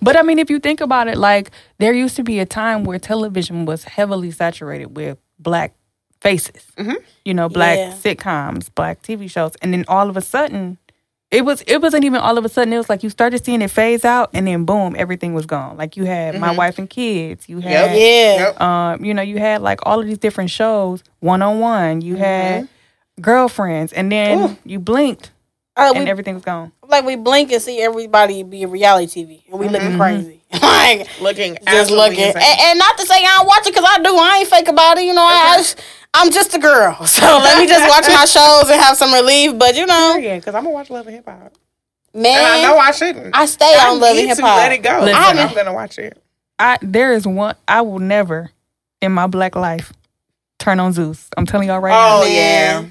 But I mean, if you think about it, like there used to be a time where television was heavily saturated with black faces. You know, black Yeah. sitcoms, black TV shows, and then all of a sudden, it was it wasn't even all of a sudden. It was like you started seeing it phase out, and then boom, everything was gone. Like you had My Wife and Kids. You had yeah. Yep. um, you know, you had like all of these different shows, one on one. You had girlfriends, and then Ooh. you blinked, Uh, we, and everything was gone. like we blink and see everybody be reality TV, and we looking crazy, *laughs* like Looking just looking. And, and not to say I don't watch it because I do. I ain't fake about it. You know, I, I just- I'm just a girl, *laughs* so let me just watch my shows and have some relief. But you know, yeah, because I'm gonna watch Love and Hip Hop, man, and I know I shouldn't. I stay I on Love need and Hip to Hop. let it go. Listen. I'm I'm gonna watch it. I there is one I will never in my black life turn on Zeus. I'm telling y'all right now. Oh yeah.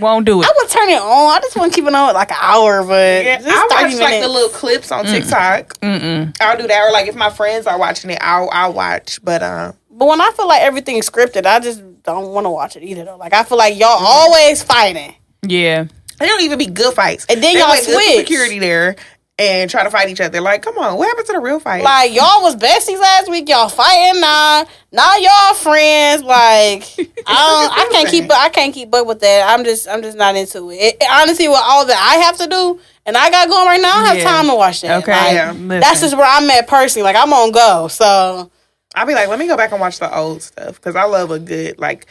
won't do it. I would turn it on. I just want to keep it on like an hour, but Yeah, just I 30 watch like the little clips on TikTok. Mm-mm. I'll do that, or like if my friends are watching it, I'll I'll watch. But uh, But when I feel like everything's scripted, I just don't want to watch it either. Though, like I feel like y'all Mm-hmm. always fighting. Yeah, they don't even be good fights. And then They y'all like good switch. security there and try to fight each other. Like, come on, what happened to the real fight? Like y'all was besties last week. Y'all fighting now. Now y'all friends. Like *laughs* I don't. I can't keep. I can't keep up with that. I'm just. I'm just not into it. It- honestly, with all that I have to do and I got going right now, I don't have Yeah. time to watch that. okay. Like, Yeah. That's just where I'm at personally. Like I'm on go. So I'll be like, let me go back and watch the old stuff because I love a good like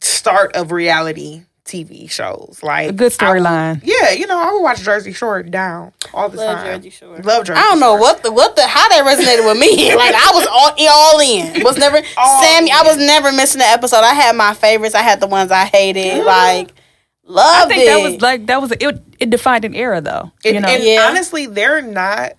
start of reality TV shows. Like a good storyline. Yeah, you know, I would watch Jersey Shore down all the love time. Jersey Shore. Love Jersey. I don't know Shore. what the what the how that resonated with me. *laughs* Like I was all all in. Was never *laughs* All Sammi. I was never missing an episode. I had my favorites. I had the ones I hated. Like love. I loved think it. that was like that was it. It defined an era, though. And, you know, and Yeah. honestly, they're not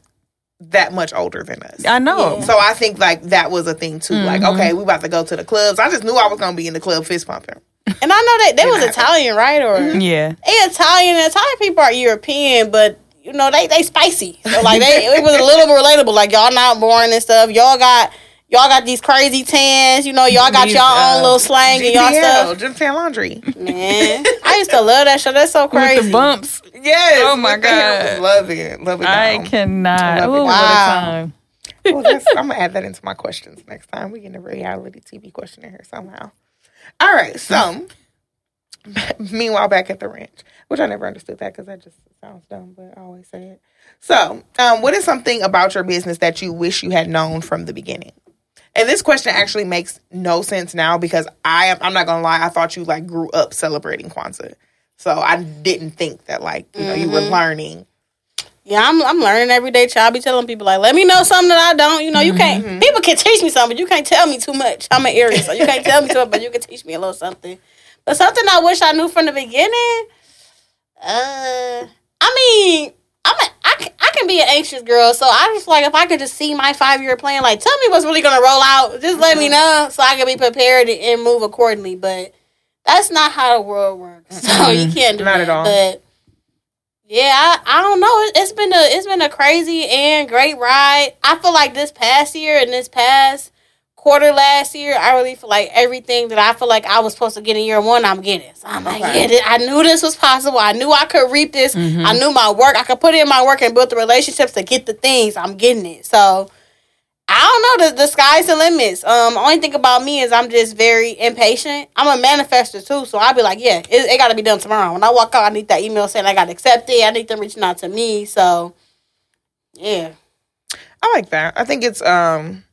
that much older than us. I know. So I think like that was a thing too. Like, Mm-hmm. okay, we about to go to the clubs. I just knew I was gonna be in the club fist pumping. and I know that they was *laughs* happen. Italian, right? Or Yeah, they Italian. Italian people are European, but you know they they spicy. So like they it was a little bit relatable. Like y'all not boring and stuff. Y'all got y'all got these crazy tans. You know y'all got These, y'all uh, own little slang and y'all stuff. Gym Tan Laundry. Man, *laughs* I used to love that show. That's so crazy. with the bumps. Yes. Oh my what the hell? God. Love it. Love it. I down. cannot. Love it. Ooh, what a Wow. time. well, that's, *laughs* I'm gonna add that into my questions next time. We get a reality TV question in here somehow. All right. So, *laughs* meanwhile, back at the ranch, which I never understood that because that just sounds dumb, but I always say it. So, um, what is something about your business that you wish you had known from the beginning? And this question actually makes no sense now because I am. I'm not gonna lie. I thought you like grew up celebrating Kwanzaa, so I didn't think that like you know you were learning. Yeah, I'm I'm learning every day. Child, I be telling people like, let me know something that I don't. You know, you Mm-hmm. can't. People can teach me something, but you can't tell me too much. I'm an Aries, so you can't tell me too much, but you can teach me a little something. But something I wish I knew from the beginning. Uh, I mean, I'm a, I can, be an anxious girl, so I just like if I could just see my five year plan, like tell me what's really gonna roll out. Just let me Mm-hmm. know so I can be prepared and move accordingly. But that's not how the world works, so you can't do Not that. at all. But yeah, I, I don't know. It's been a it's been a crazy and great ride. I feel like this past year and this past quarter last year, I really feel like everything that I feel like I was supposed to get in year one, I'm getting. So I'm like, Okay. yeah, I knew this was possible. I knew I could reap this. Mm-hmm. I knew my work. I could put in my work and build the relationships to get the things. I'm getting it. So I don't know. The, the sky's the limits. Um, only thing about me is I'm just very impatient. I'm a manifester too, so I'll be like, yeah, it, it got to be done tomorrow. When I walk out, I need that email saying I got accepted. I need them reaching out to me. So, yeah, I like that. I think it's um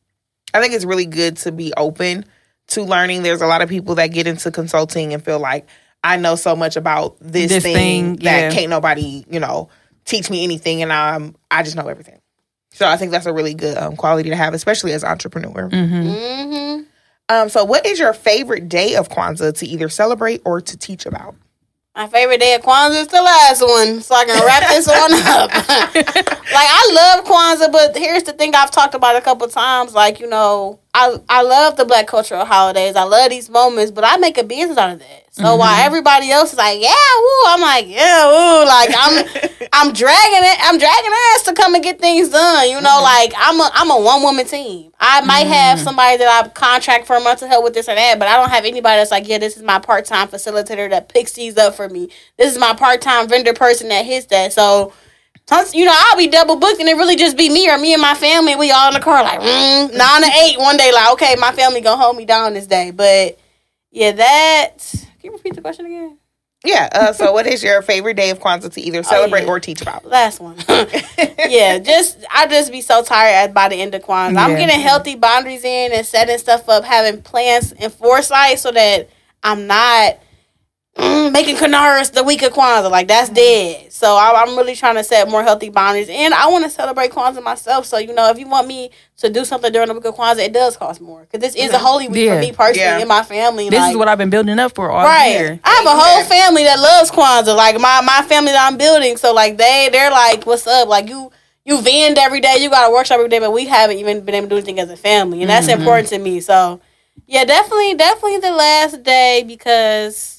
I think it's really good to be open to learning. There's a lot of people that get into consulting and feel like I know so much about this, This thing, thing, that yeah. can't nobody, you know, teach me anything and I'm I just know everything. So I think that's a really good um, quality to have, especially as an entrepreneur. hmm Um, so what is your favorite day of Kwanzaa to either celebrate or to teach about? My favorite day of Kwanzaa is the last one, so I can wrap this one up. *laughs* like I love Kwanzaa, but here's the thing I've talked about a couple times. Like you know, I I love the Black cultural holidays. I love these moments, but I make a business out of that. So Mm-hmm. while everybody else is like, yeah, woo, I'm like, yeah, woo, like I'm *laughs* I'm dragging it, I'm dragging ass to come and get things done. You know, Mm-hmm. like I'm a I'm a one woman team. I might have somebody that I contract for a month to help with this or that, but I don't have anybody that's like, yeah, this is my part time facilitator that picks these up for me. This is my part time vendor person that hits that. So you know, I'll be double booked and it really just be me or me and my family. We all in the car like mm, nine to eight one day. Like, okay, my family gonna hold me down this day. But yeah, that. Can you repeat the question again? Yeah. Uh, so, what is your favorite day of Kwanzaa to either celebrate Oh, yeah. or teach about? Last one. *laughs* yeah, just I just be so tired at by the end of Kwanzaa. I'm Yeah. getting healthy boundaries in and setting stuff up, having plans and foresight so that I'm not mm, making kinaras the week of Kwanzaa. Like that's dead. So I, I'm really trying to set more healthy boundaries, and I want to celebrate Kwanzaa myself. So you know, if you want me to do something during the week of Kwanzaa, it does cost more because this is a holy week Yeah. for me personally Yeah. and my family. This like, is what I've been building up for all Right. year. I have a whole family that loves Kwanzaa. Like my, my family that I'm building. So like they they're like, What's up? Like you you vend every day, you got a workshop every day, but we haven't even been able to do anything as a family. And that's Mm-hmm. important to me. So yeah, definitely, definitely the last day because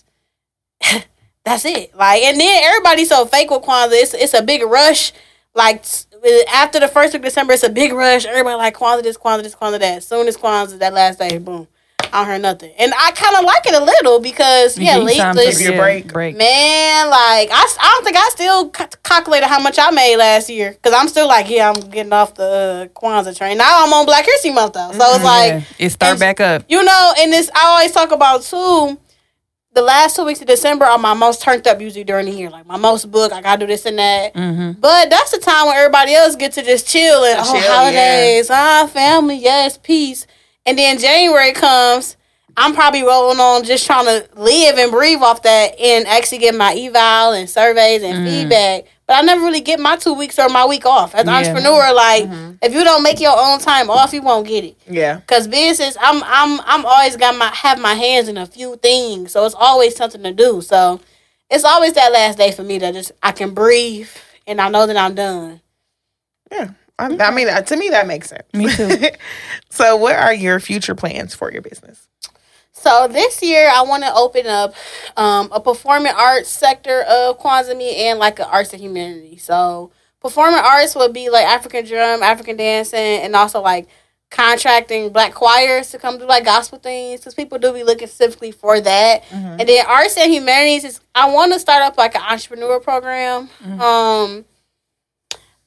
*laughs* that's it. Like and then everybody's so fake with Kwanzaa. It's it's a big rush. Like after the first week of December, it's a big rush. Everybody like Kwanzaa this, Kwanzaa this, Kwanzaa that. As soon as Kwanzaa, that last day, boom. I don't hear nothing. And I kind of like it a little because, yeah, You late time to Give yeah, break. break. Man, like I, I don't think I still c- calculated how much I made last year because I'm still like, yeah, I'm getting off the uh, Kwanzaa train. Now I'm on Black History Month though, so it's like, yeah. it start back up. you know, and this I always talk about too. The last two weeks of December are my most turned up usually during the year. Like my most book, I gotta do this and that. Mm-hmm. But that's the time when everybody else get to just chill and oh chill, holidays, ah family, yes, peace. And then January comes, I'm probably rolling on just trying to live and breathe off that and actually get my eval and surveys and feedback. But I never really get my two weeks or my week off. As an Yeah. entrepreneur, like if you don't make your own time off, you won't get it. Yeah. Cause business, I'm I'm I'm always got my have my hands in a few things, so it's always something to do. So it's always that last day for me that just I can breathe and I know that I'm done. Yeah. I, I mean, uh, to me, that makes sense. Me too. *laughs* so, what are your future plans for your business? So this year I want to open up um, a performing arts sector of Kwanzaa and like an arts and humanity. So performing arts would be like African drum, African dancing, and also like contracting black choirs to come do like gospel things because people do be looking specifically for that. And then arts and humanities is I want to start up like an entrepreneur program. Um,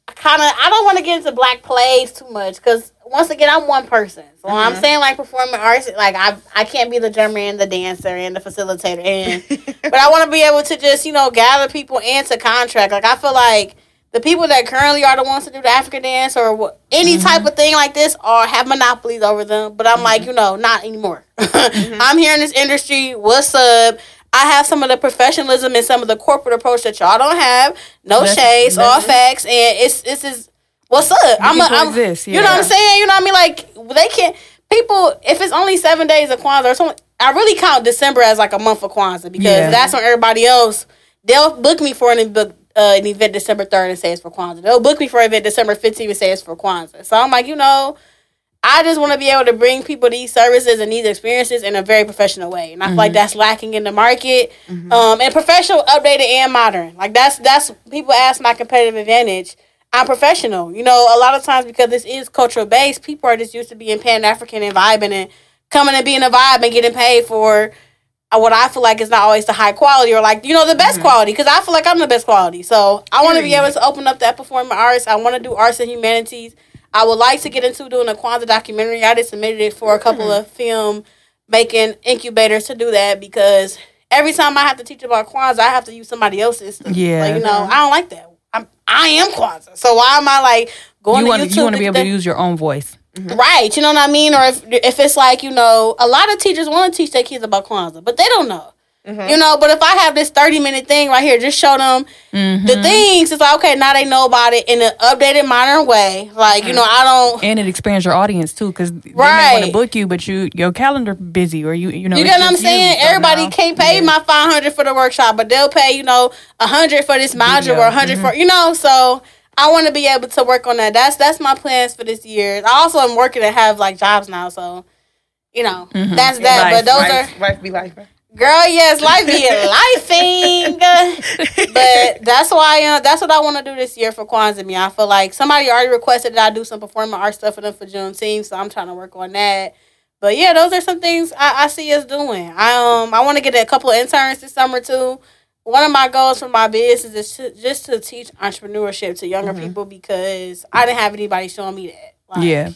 I kind of I don't want to get into black plays too much because once again I'm one person. So when I'm mm-hmm. saying like performing arts, like I I can't be the drummer and the dancer and the facilitator, and *laughs* but I want to be able to just you know gather people into contract. Like I feel like the people that currently are the ones to do the African dance or any mm-hmm. type of thing like this are have monopolies over them. But I'm like mm-hmm. you know not anymore. *laughs* I'm here in this industry. What's up? I have some of the professionalism and some of the corporate approach that y'all don't have. No shades, all facts, and it's this is what's up. I'm, a, I'm coexist, you know what. I'm saying. You know what I mean? Like they can't people if it's only seven days of Kwanzaa or something. I really count December as like a month of Kwanzaa because Yeah. that's when everybody else they'll book me for an. Uh, an event December 3rd and say it's for Kwanzaa. They'll book me for an event December 15th and say it's for Kwanzaa. So I'm like, you know, I just want to be able to bring people these services and these experiences in a very professional way, and I feel like that's lacking in the market. Um, and professional, updated, and modern. Like that's that's people ask my competitive advantage. I'm professional. You know, a lot of times because this is cultural based, people are just used to being Pan African and vibing and coming and being a vibe and getting paid for uh, what I feel like is not always the high quality or like you know the best quality because I feel like I'm the best quality. So I want to be able to open up that performing arts. I want to do arts and humanities. I would like to get into doing a Kwanzaa documentary. I just submitted it for a couple of film making incubators to do that because every time I have to teach about Kwanzaa, I have to use somebody else's. Stuff. Yeah. like, you know, I don't like that. I'm I am Kwanzaa, so why am I like going You to want YouTube? you want to be able to use your own voice. Mm-hmm. Right, you know what I mean? Or if if it's like, you know, a lot of teachers want to teach their kids about Kwanzaa, but they don't know. Mm-hmm. You know, but if I have this 30 minute thing right here, just show them mm-hmm. the things. It's like, okay, now they know about it in an updated, modern way. Like, you know, I don't. And it expands your audience too, because they may Right. want to book you, but you your calendar busy, or you you know. You it's get what I'm just saying? so Everybody now- can't pay my 500 for the workshop, but they'll pay, you know, 100 for this module Video. or 100 mm-hmm. for, you know, so I want to be able to work on that. That's that's my plans for this year. I also am working to have like jobs now, so you know, that's that. Life, but those life, are life be life. Girl, yes, life be *laughs* lifing. but that's why uh, that's what I want to do this year for Kwanzaa. Me, I feel like somebody already requested that I do some performing art stuff for them for Juneteenth, so I'm trying to work on that. But yeah, those are some things I, I see us doing. I um I want to get a couple of interns this summer too. One of my goals for my business is to, just to teach entrepreneurship to younger people because I didn't have anybody showing me that. Like, Yeah,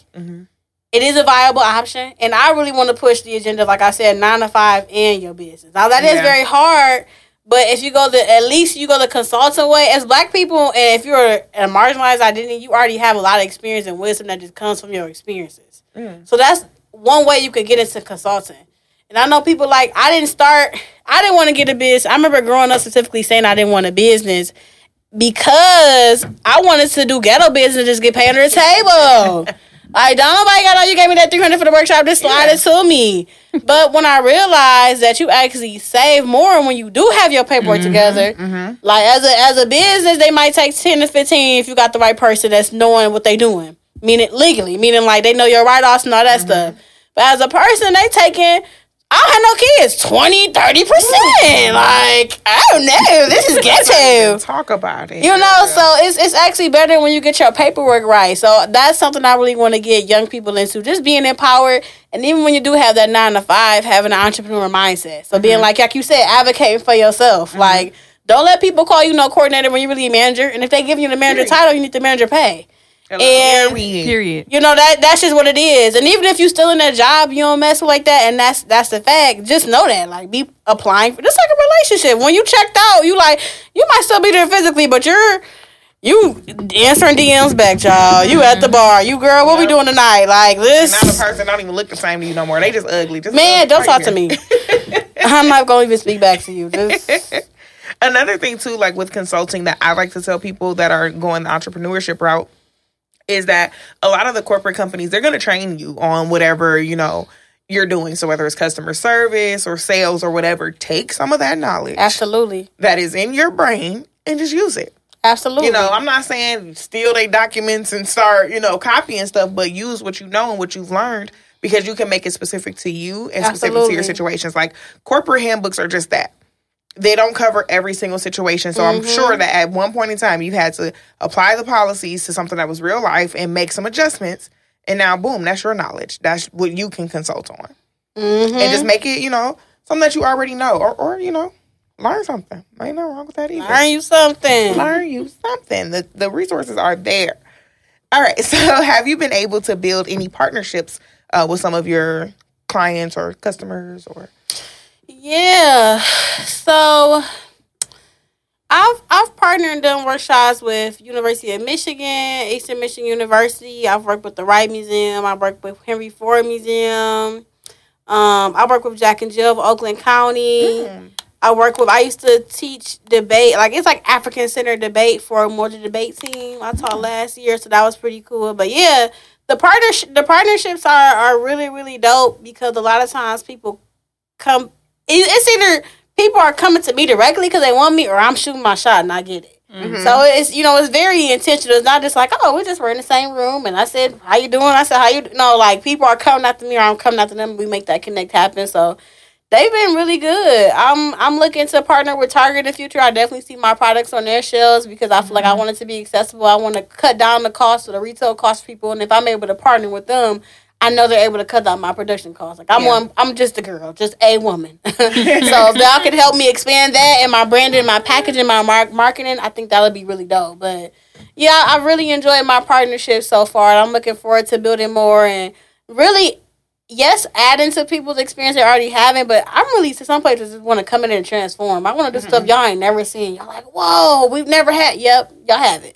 it is a viable option, and I really want to push the agenda, like I said, nine to five in your business. Now that is Yeah. very hard, but if you go the at least you go the consultant way as Black people, and if you're a marginalized identity, you already have a lot of experience and wisdom that just comes from your experiences. Mm. So that's one way you could get into consulting. And I know people like I didn't start. I didn't want to get a business. I remember growing up specifically saying I didn't want a business because I wanted to do ghetto business, just get paid under the table. *laughs* Like, don't nobody got know you gave me that 300 for the workshop, just slide it to me. But when I realized that you actually save more when you do have your paperwork mm-hmm. together, mm-hmm. like as a as a business, they might take 10 to 15 if you got the right person that's knowing what they doing. Meaning legally, meaning like they know your write offs and all that mm-hmm. stuff. But as a person, they taking I don't have no kids, 20, 30%. Like, I don't know. This is *laughs* ghetto. Talk about it. You know, so it's it's actually better when you get your paperwork right. So that's something I really want to get young people into, just being empowered, and even when you do have that nine to five, having an entrepreneur mindset. So being mm-hmm. like, like you said, advocating for yourself. Mm-hmm. Like, don't let people call you no coordinator when you're really a manager, and if they give you the manager title, you need the manager pay. Hello, and- period. period. You know that that's just what it is. And even if you're still in that job, you don't mess with like that, and that's that's the fact. Just know that, like, be applying for just like a relationship. When you checked out, you like you might still be there physically, but you're you answering DMs back, y'all. You at the mm-hmm. bar. You girl, what we doing tonight? Like this. Now the person don't even look the same to you no more. They just ugly. Just Man, don't right talk to me. *laughs* I'm not gonna even speak back to you. Just *laughs* Another thing too, like with consulting, that I like to tell people that are going the entrepreneurship route is that a lot of the corporate companies they're going to train you on whatever you know you're doing. So whether it's customer service or sales or whatever, take some of that knowledge absolutely, that is in your brain and just use it. absolutely. You know, I'm not saying steal their documents and start, you know, copying stuff, but use what you know and what you've learned because you can make it specific to you and specific to your situations. Like corporate handbooks are just that. They don't cover every single situation. So I'm sure that at one point in time you had to apply the policies to something that was real life and make some adjustments. And now boom, that's your knowledge. That's what you can consult on. Mhm. And just make it, you know, something that you already know. Or or, you know, learn something. Ain't nothing wrong with that either learn you something. learn you something. The the resources are there. All right. *laughs* So have you been able to build any partnerships uh, with some of your clients or customers or Yeah. So I've I've partnered and done workshops with University of Michigan, Eastern Michigan University. I've worked with the Wright Museum. I've worked with Henry Ford Museum. Um, I work with Jack and Jill of Oakland County. I work with. I used to teach debate, like it's like African Center debate for a more debate team. I taught last year, so that was pretty cool. But yeah, the partnership, the partnerships are are really really dope because a lot of times people come. It- It's either people are coming to me directly because they want me, or I'm shooting my shot and I get it. Mm-hmm. So it's you know it's very intentional. It's not just like oh we just were in the same room and I said how you doing. I said how you do-" no like people are coming after me or I'm coming after them. We make that connect happen. So they've been really good. I'm I'm looking to partner with Target in the future. I definitely see my products on their shelves because I feel like I mm-hmm. want it to be accessible. I want to cut down the cost of the retail cost for people, and if I'm able to partner with them. I know they're able to cut down my production costs. Like I'm Yeah. one, I'm just a girl, just a woman. *laughs* so if *laughs* y'all could help me expand that and my branding, my packaging, my mar- marketing, I think that would be really dope. But yeah, I really enjoyed my partnership so far. and I'm looking forward to building more and really, yes, adding to people's experience they're already having. But I'm really to some places just want to come in and transform. I want to do stuff mm-hmm. y'all ain't never seen. Y'all like, whoa, we've never had. Yep, y'all have it.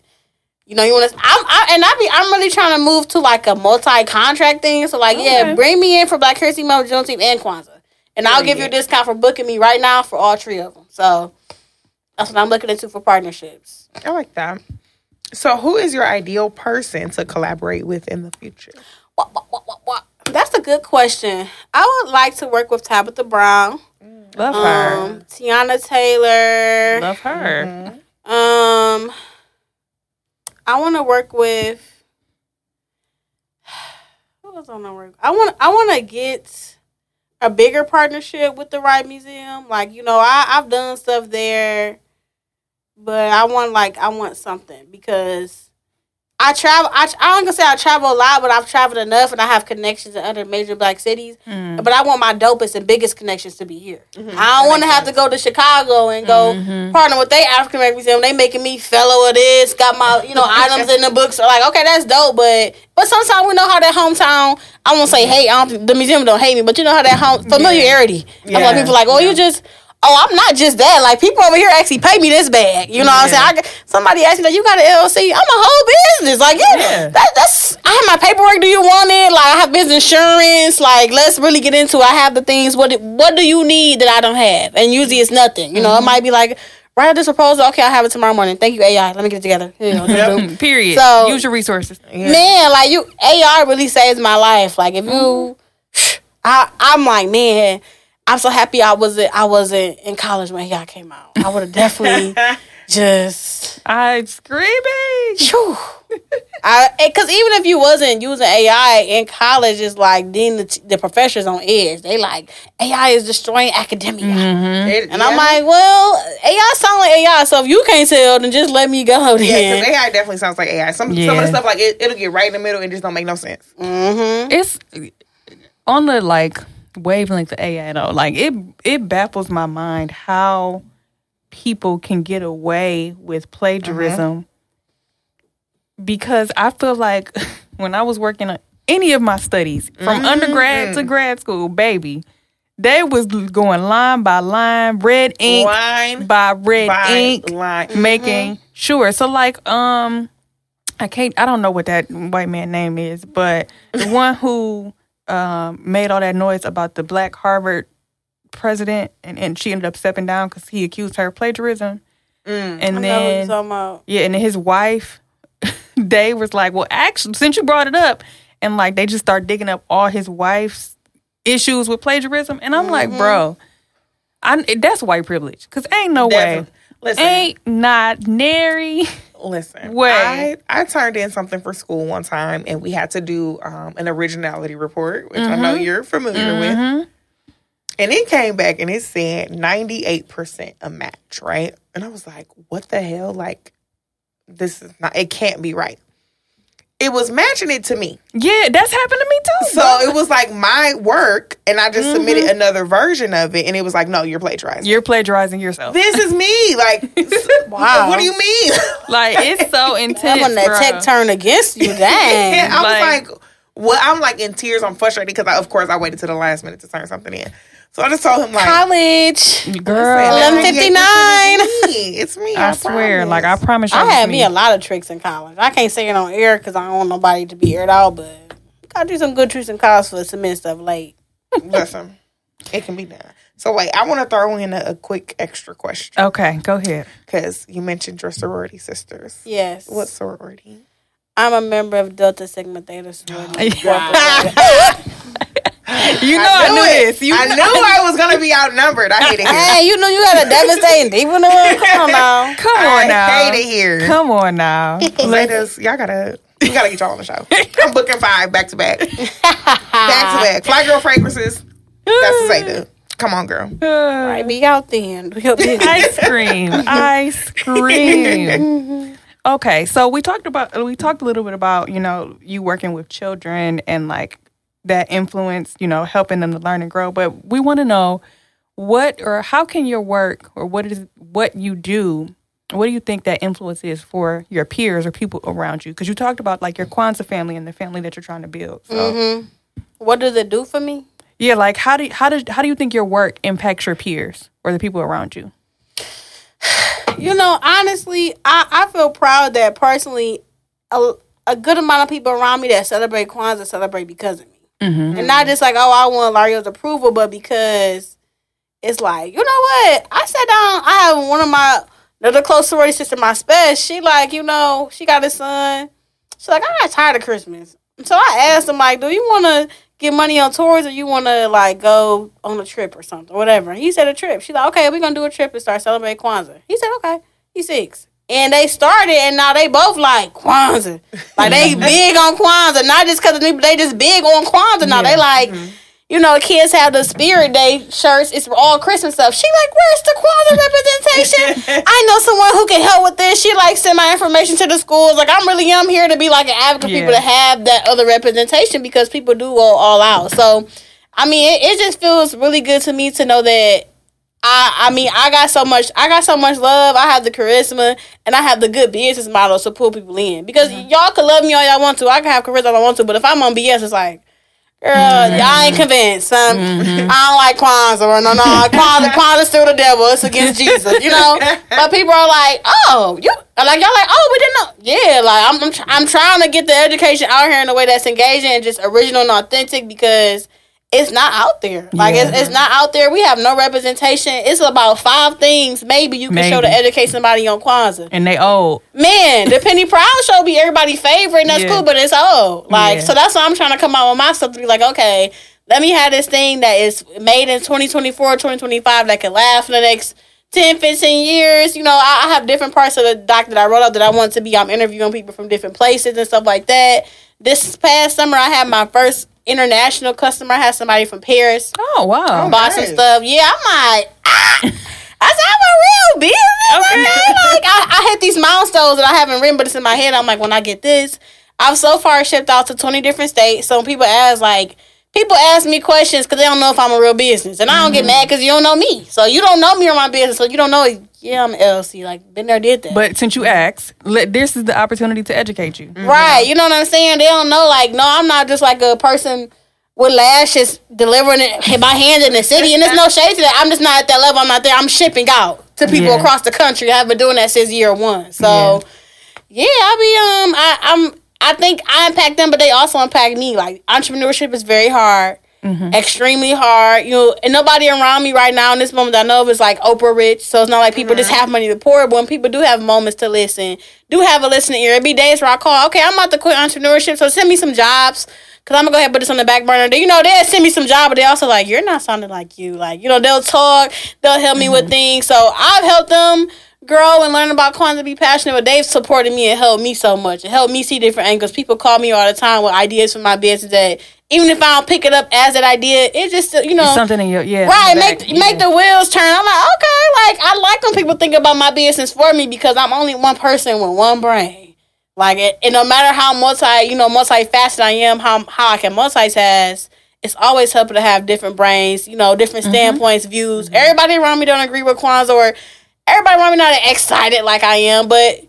You know, you want to. I'm I, and I be. I'm really trying to move to like a multi contract thing. So like, yeah, bring me in for Black Heritage Month, Juneteenth, and Kwanzaa. and I'll give you a discount for booking me right now for all three of them. So that's what I'm looking into for partnerships. I like that. So, who is your ideal person to collaborate with in the future? What, what, what, what, what? That's a good question. I would like to work with Tabitha Brown, Love her. um, Teyana Taylor. Love her. Um, I want to work with. *sighs* Else I want to work? I want. I want to get a bigger partnership with the Wright Museum. Like you know, I I've done stuff there, but I want like I want something because. I travel. I, I don't gonna say I travel a lot, but I've traveled enough, and I have connections in other major black cities. Mm. But I want my dopest and biggest connections to be here. Mm-hmm. I don't want to have to go to Chicago and go partner with they African American museum. They making me fellow of this, got my you know *laughs* items in the books. Like okay, that's dope, but but sometimes we know how that hometown. I won't say hey. I don't, the museum don't hate me, but you know how that home familiarity. That's why Yeah. people like, oh, you just. Oh, I'm not just that. Like people over here actually pay me this bag. You know what I'm saying? I, got- somebody asked me that you got an LLC. I'm a whole business. Like yeah, Yeah. that, that's. I have my paperwork. Do you want it? Like I have business insurance. Like let's really get into. it. I have the things. What do- What do you need that I don't have? And usually it's nothing. You know, it might be like write this proposal. Okay, I'll have it tomorrow morning. Thank you AI. Let me get it together. You know, Mm, *laughs* Period. So- Use your resources. man, like you AR really saves my life. Like if you *sighs* I I'm like, man, I'm so happy I wasn't I wasn't in college when AI came out. I would have definitely *laughs* just I'm screaming. Phew. I because even if you wasn't using AI in college, it's like then the, the professors on edge. They like AI is destroying academia, mm-hmm. It- and I'm like, well, AI sounds like AI. So if you can't tell, then just let me go. yeah, Then. because AI definitely sounds like AI. Some some of the stuff like it, it'll get right in the middle and just don't make no sense. Mm-hmm. It's on the like wavelength of AI though. Like it it baffles my mind how people can get away with plagiarism uh-huh. because I feel like *laughs* when I was working on any of my studies from mm-hmm. undergrad to mm. grad school, baby, they was going line by line, red ink Line by red by ink line. Mm-hmm. making sure. So like um I can't I don't know what that white man name is, but the *laughs* one who um made all that noise about the black Harvard president and, and she ended up stepping down because he accused her of plagiarism. And I then about. yeah, and then his wife *laughs* Dave was like, Well actually since you brought it up and like they just start digging up all his wife's issues with plagiarism and I'm like, bro, I that's white privilege. Cause ain't no way. Listen, Ain't not nary. Listen. Wait. I, I turned in something for school one time, and we had to do um, an originality report, which I know Mm-hmm. you're familiar with. And it came back and it said 98% a match, right? And I was like, what the hell? Like, this is not, it can't be right. It was matching it to me. Yeah, that's happened to me too. So it was like my work, and I just submitted mm-hmm. another version of it, and it was like, no, you're plagiarizing. you're plagiarizing yourself. this is me. Like, *laughs* Wow. what do you mean? *laughs* like it's so *laughs* That intense. when that bruh. tech turn against you, dang. Yeah, I Like- was like, well, I'm like in tears. I'm frustrated because, of course, I waited to the last minute to turn something in. So I just told him, like, College. girl. Eleven fifty nine. It's me. I swear, like I promise. promise you, I had me me. a lot of tricks in college. I can't say it on air because I don't want nobody to be aired out, but gotta do some good tricks in college for submit stuff late. Listen, it can be done. So wait, I want to throw in a, a quick extra question Okay, go ahead. because you mentioned your sorority sisters. Yes. What sorority? I'm a member of Delta Sigma Theta sorority. *laughs* *laughs* You know I, knew it. this. You I know- knew *laughs* I was gonna be outnumbered. I hate it here. Hey, you know you had a devastating deep in the room. Come on *laughs* now. Come on I now. hate it here. Come on now. *laughs* Ladies, y'all gotta, you gotta get y'all on the show. I'm booking five back to back, back to back. Fly girl fragrances. That's the Zeta. Come on, girl. Uh, right, be out then. Be out then. ice cream. Ice cream. Mm-hmm. Okay, so we talked about we talked a little bit about you know you working with children and like that influence you know helping them to learn and grow. But we want to know what or how can your work or what is what you do. What do you think that influence is for your peers or people around you? Because you talked about like your Kwanzaa family and the family that you're trying to build. So mm-hmm. What does it do for me? yeah, like how do how does how do you think your work impacts your peers or the people around you? *sighs* You know, honestly, I, I feel proud that personally, a, a good amount of people around me that celebrate Kwanzaa celebrate because of me. Mm-hmm. and not just like oh I want Lario's approval, but because it's like you know what I sat down. I have one of my another close sorority sister, my special. She like you know she got a son. She's like I got tired of Christmas, so I asked him like, do you want to get money on tours or you want to like go on a trip or something, or whatever. He said a trip. She's like, okay, we're gonna do a trip and start celebrating Kwanzaa. He said, okay. He's six. And they started, and now they both like Kwanzaa. Like they *laughs* big on Kwanzaa, not just because they just big on Kwanzaa. Now they like, mm-hmm. you know, kids have the Spirit Day shirts. It's all Christmas stuff. She like, where's the Kwanzaa representation? *laughs* I know someone who can help with this. She like send my information to the schools. Like I'm really, I'm here to be like an advocate for people to have that other representation because people do go all out. So, I mean, it, it just feels really good to me to know that I I mean I got so much I got so much love. I have the charisma and I have the good business models to pull people in. Because y'all can love me all y'all want to. I can have charisma all I want to, but if I'm on BS, it's like, girl, y'all ain't convinced. Um, I don't like Kwanzaa or no no *laughs* Kwanzaa Kwanzaa's still the devil. It's against Jesus, you know. *laughs* But people are like, oh, you like y'all like, oh, we didn't know. Yeah, like I'm I'm, tr- I'm trying to get the education out here in a way that's engaging and just original and authentic because it's not out there. Like it's, it's not out there. We have no representation. It's about five things. Maybe you can show to Maybe. educate somebody on Kwanzaa. And they old. Man, the Penny Proud show be everybody's favorite, and that's Yeah. cool, but it's old. Like, Yeah. so that's why I'm trying to come out with my stuff to be like, okay, let me have this thing that is made in 2024, 2025 that can last for the next 10, 15 years. You know, I, I have different parts of the doc that I wrote up that I want to be. I'm interviewing people from different places and stuff like that. This past summer, I had my first international customer. I had somebody from Paris Oh wow. bought some stuff. Yeah, I'm like, ah. *laughs* I said, I'm a real business. Okay. Okay. Like, I, I hit these milestones that I haven't written, but it's in my head. I'm like, when I get this, I've so far shipped out to 20 different states. So when people ask, like, people ask me questions because they don't know if I'm a real business. And I don't get mad because you don't know me. So you don't know me or my business. So you don't know, yeah, I'm LC. Like, been there, did that. But since you asked, let, this is the opportunity to educate you. Right. You know what I'm saying? They don't know, like, no, I'm not just like a person with lashes delivering it by hand in the city. And there's no shade to that. I'm just not at that level. I'm not there. I'm shipping out to people Yeah. across the country. I've been doing that since year one. So yeah, I be um I, I'm I think I impact them, but they also impact me. Like entrepreneurship is very hard. Mm-hmm. Extremely hard, you know, and nobody around me right now in this moment I know of is like Oprah rich. So it's not like people just have money to pour. But when people do have moments to listen, do have a listening ear. It be days where I call, okay, I'm about to quit entrepreneurship, so send me some jobs. Cause I'm gonna go ahead and put this on the back burner. You know, they'll send me some job, but they also like, you're not sounding like you. Like, you know, they'll talk, they'll help me with mm-hmm. things. So I've helped them grow and learn about Kwanzaa, be passionate, but they've supported me and helped me so much. It helped me see different angles. People call me all the time with ideas for my business that even if I don't pick it up as an idea, it just you know Something in your yeah. Right, back, make make the wheels turn. I'm like, okay, like I like when people think about my business for me because I'm only one person with one brain. Like it, and no matter how multi, you know, multifaceted I am, how how I can multitask, it's always helpful to have different brains, you know, different mm-hmm. standpoints, views. Mm-hmm. Everybody around me don't agree with Kwanzaa, or everybody around me not excited like I am, but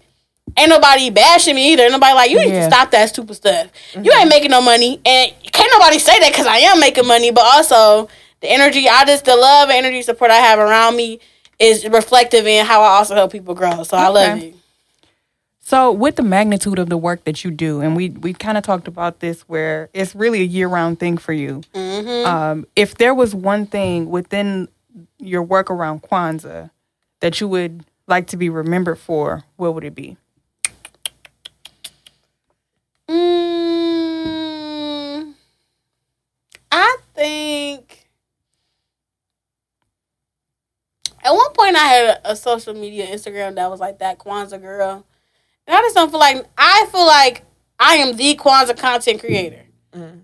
ain't nobody bashing me either. Nobody like you need Yeah. to stop that stupid stuff. You ain't making no money, and can't nobody say that because I am making money. But also the energy, I just the love and energy support I have around me is reflective in how I also help people grow. So I love Okay. it. So with the magnitude of the work that you do, and we we kind of talked about this, where it's really a year round thing for you. Um, if there was one thing within your work around Kwanzaa that you would like to be remembered for, what would it be? Mm, I think at one point I had a, a social media Instagram that was like that Kwanzaa girl. And I just don't feel like I feel like I am the Kwanzaa content creator.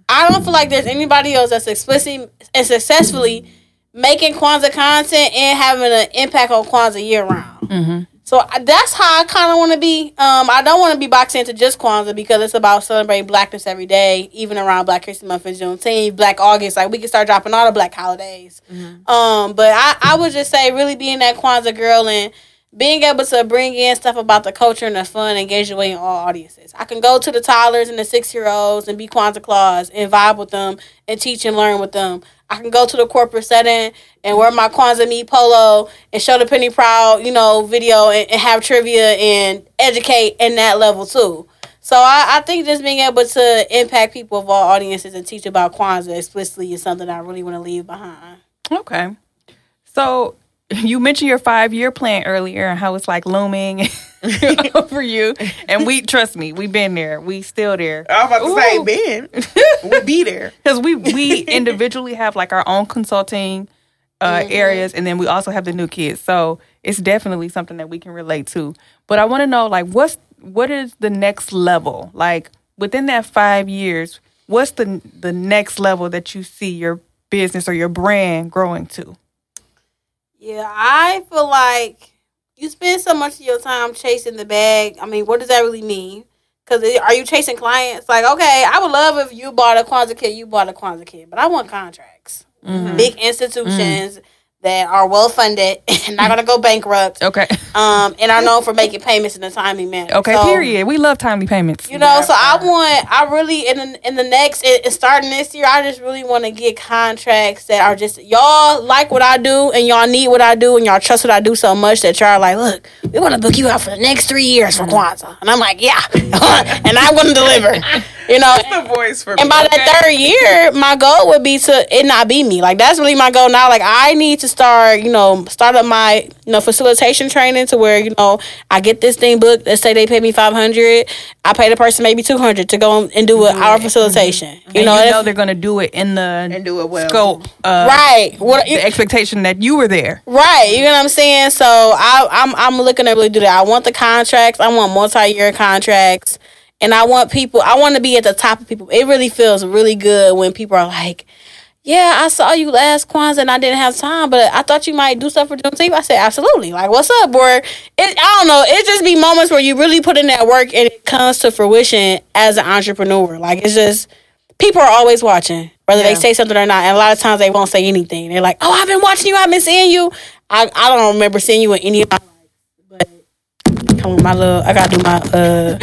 I don't feel like there's anybody else that's explicitly and successfully making Kwanzaa content and having an impact on Kwanzaa year round. So that's how I kind of want to be. Um, I don't want to be boxed into just Kwanzaa because it's about celebrating Blackness every day, even around Black History Month and Juneteenth, Black August. Like we can start dropping all the Black holidays. Um, but I, I would just say really being that Kwanzaa girl and being able to bring in stuff about the culture and the fun, engaging way in all audiences. I can go to the toddlers and the six year olds and be Kwanzaa Claus and vibe with them and teach and learn with them. I can go to the corporate setting and wear my Kwanzaa me polo and show the Penny Proud, you know, video and, and have trivia and educate in that level too. So I, I think just being able to impact people of all audiences and teach about Kwanzaa explicitly is something I really want to leave behind. Okay. So *laughs* you mentioned your five year plan earlier and how it's like looming *laughs* over you. And we trust me, we've been there. We still there. I was about to Ooh. say, Ben, *laughs* we'll be there. Because we we individually have like our own consulting uh, areas, and then we also have the new kids. So it's definitely something that we can relate to. But I want to know, like, what's what is the next level? Like within that five years, what's the the next level that you see your business or your brand growing to? Yeah, I feel like you spend so much of your time chasing the bag. I mean, what does that really mean? Because are you chasing clients? Like, okay, I would love if you bought a Kwanzaa kit, you bought a Kwanzaa kit, but I want contracts. Mm-hmm. Big institutions mm. That are well funded *laughs* and not going to go bankrupt Okay. um, and are known for making payments in a timely manner. Okay. So, period. We love timely payments. You know, so I want, I really in the, in the next, in, in starting this year, I just really want to get contracts that are just y'all like what I do and y'all need what I do and y'all trust what I do so much that y'all are like, look, we want to book you out for the next three years for Kwanzaa, and I'm like, yeah, *laughs* and I'm going to deliver. You know, The voice for and me. by the third year, my goal would be to it not be me. Like that's really my goal now. Like I need to start, you know, start up my you know facilitation training to where you know I get this thing booked. Let's say they pay me five hundred, I pay the person maybe two hundred to go and do an hour mm-hmm. facilitation. You and know, you know they're gonna do it in the And do it well. scope of right? What the expectation that you were there. Right, you know what I'm saying. So I, I'm I'm looking to really do that. I want the contracts. I want multi-year contracts, and I want people. I want to be at the top of people. It really feels really good when people are like, "Yeah, I saw you last Kwanzaa and I didn't have time, but I thought you might do stuff for Juneteenth." I said, "Absolutely." Like, what's up, boy? It I don't know. It just be moments where you really put in that work and it comes to fruition as an entrepreneur. Like it's just people are always watching, whether they say something or not. And a lot of times they won't say anything. They're like, "Oh, I've been watching you. I've been seeing you." I, I don't remember seeing you in any of my come on, my little, I gotta do my uh,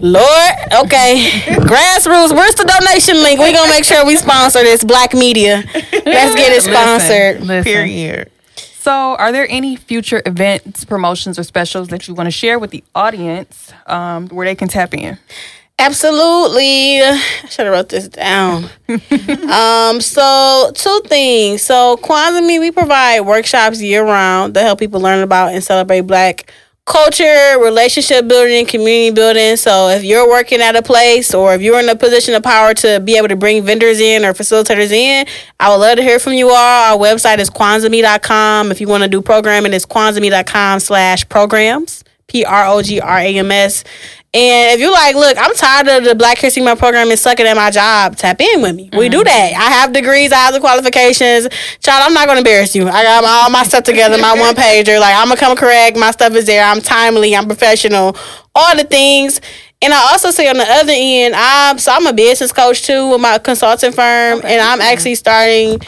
Lord, okay, grassroots. Where's the donation link? We gonna make sure we sponsor this black media. Let's get it sponsored. Listen, listen. Period. So, are there any future events, promotions, or specials that you want to share with the audience um, where they can tap in? Absolutely. I should have wrote this down. *laughs* um, so two things. So Kwanzaa Me, we provide workshops year round to help people learn about and celebrate black culture, relationship building, community building. So if you're working at a place or if you're in a position of power to be able to bring vendors in or facilitators in, I would love to hear from you all. Our website is kwanzaame.com. If you want to do programming, it's kwanzaame.com slash programs. P R O G R A M S. And if you're like, look, I'm tired of the Black History Month program and sucking at my job, tap in with me. We do mm-hmm. that. I have degrees, I have the qualifications. Child, I'm not gonna embarrass you. I got all my stuff together, my one pager. Like I'm gonna come correct. My stuff is there. I'm timely. I'm professional. All the things. And I also say on the other end, I'm so I'm a business coach too with my consulting firm, and I'm actually starting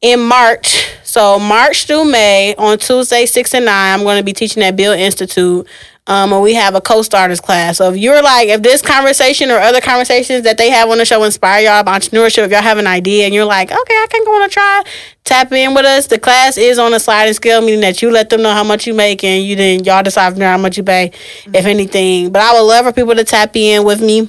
in March. So March through May on Tuesday, six and nine, I'm going to be teaching at Build Institute. Um, and we have a co-starters class. So if you're like, if this conversation or other conversations that they have on the show inspire y'all about entrepreneurship, if y'all have an idea and you're like, okay, I can go on a try, tap in with us. The class is on a sliding scale, meaning that you let them know how much you make and you then y'all decide how much you pay, if anything. But I would love for people to tap in with me.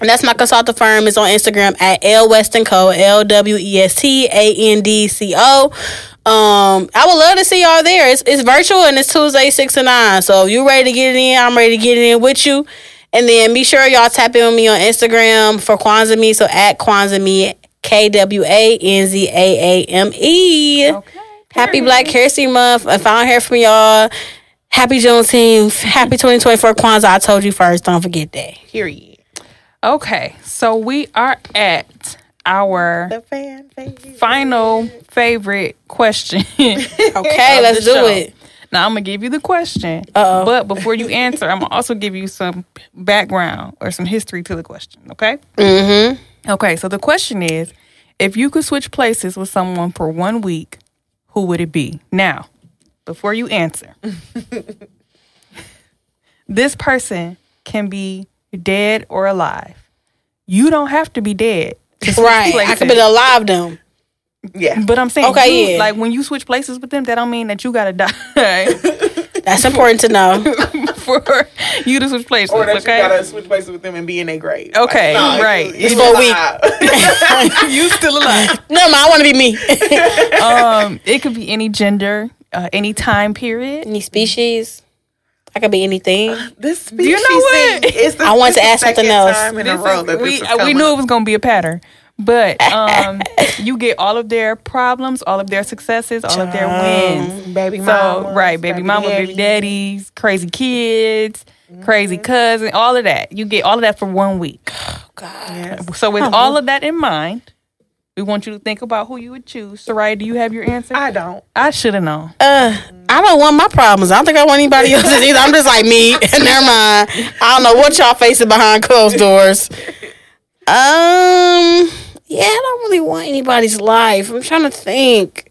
And that's my consultant firm. is on Instagram at L West and Co. L W E S T A N D C O. Um, I would love to see y'all there. It's it's virtual and it's Tuesday six to nine. So if you ready to get it in, I'm ready to get it in with you. And then be sure y'all tap in with me on Instagram for Kwanzaa Me. So at Kwanzaa Me K W A N Z A A M E. Okay. Happy Black History Month. If I don't hear from y'all, happy Juneteenth. Happy 2024 Kwanzaa. I told you first. Don't forget that. Period. Okay, so we are at our fan favorite. final favorite question. *laughs* Okay, let's do show. it. Now I'm gonna give you the question, Uh-oh. but before you answer, I'm gonna also give you some background or some history to the question. Okay. Mm-hmm. Okay. So the question is, if you could switch places with someone for one week, who would it be? Now, before you answer, *laughs* this person can be dead or alive. You don't have to be dead. To switch Right. I could be alive them. Yeah. But I'm saying, Okay, you- yeah. like when you switch places with them, that don't mean that you gotta die *laughs* That's important to know. *laughs* for you to switch places, Or that okay? you gotta switch places with them and be in their grade. Okay, Like, right. You, It's for a week. you still alive. No, man, I want to be me. *laughs* um, it could be any gender, uh, any time period. Any species? I could be anything. this species You know what? thing, It's the, I want it's to the ask something else. Time in a row is- that we this uh, we knew it was gonna be a pattern, but *laughs* um, you get all of their problems, all of their successes, all of their wins. baby So mama, right, baby, mama, baby daddies, crazy kids, crazy cousin, all of that. You get all of that for one week. *gasps* Yes. So with all of that in mind, we want you to think about who you would choose. Shyriah, do you have your answer? I don't. I should have known. Uh, I don't want my problems. I don't think I want anybody else's either. I'm just like me. *laughs* Never mind. I don't know what y'all facing behind closed doors. Um, yeah, I don't really want anybody's life. I'm trying to think.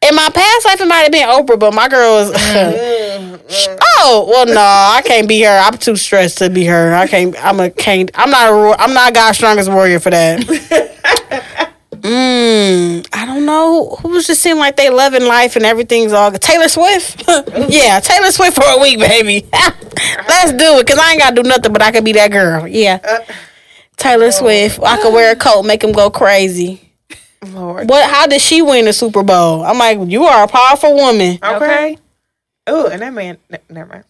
In my past life, it might have been Oprah, but my girl is. *laughs* oh well, no, I can't be her. I'm too stressed to be her. I can't. I'm a can't. I'm not a. ro- I'm not God's strongest warrior for that. *laughs* Mm, I don't know. Who was just seem like they loving life and everything's all good? Taylor Swift? *laughs* yeah, Taylor Swift for a week, baby. *laughs* Let's do it, because I ain't got to do nothing, but I could be that girl. Yeah. Taylor Swift. I could wear a coat, make him go crazy. Lord. What? How did she win the Super Bowl? I'm like, you are a powerful woman. Okay. Okay. Oh, and that man. n- never mind.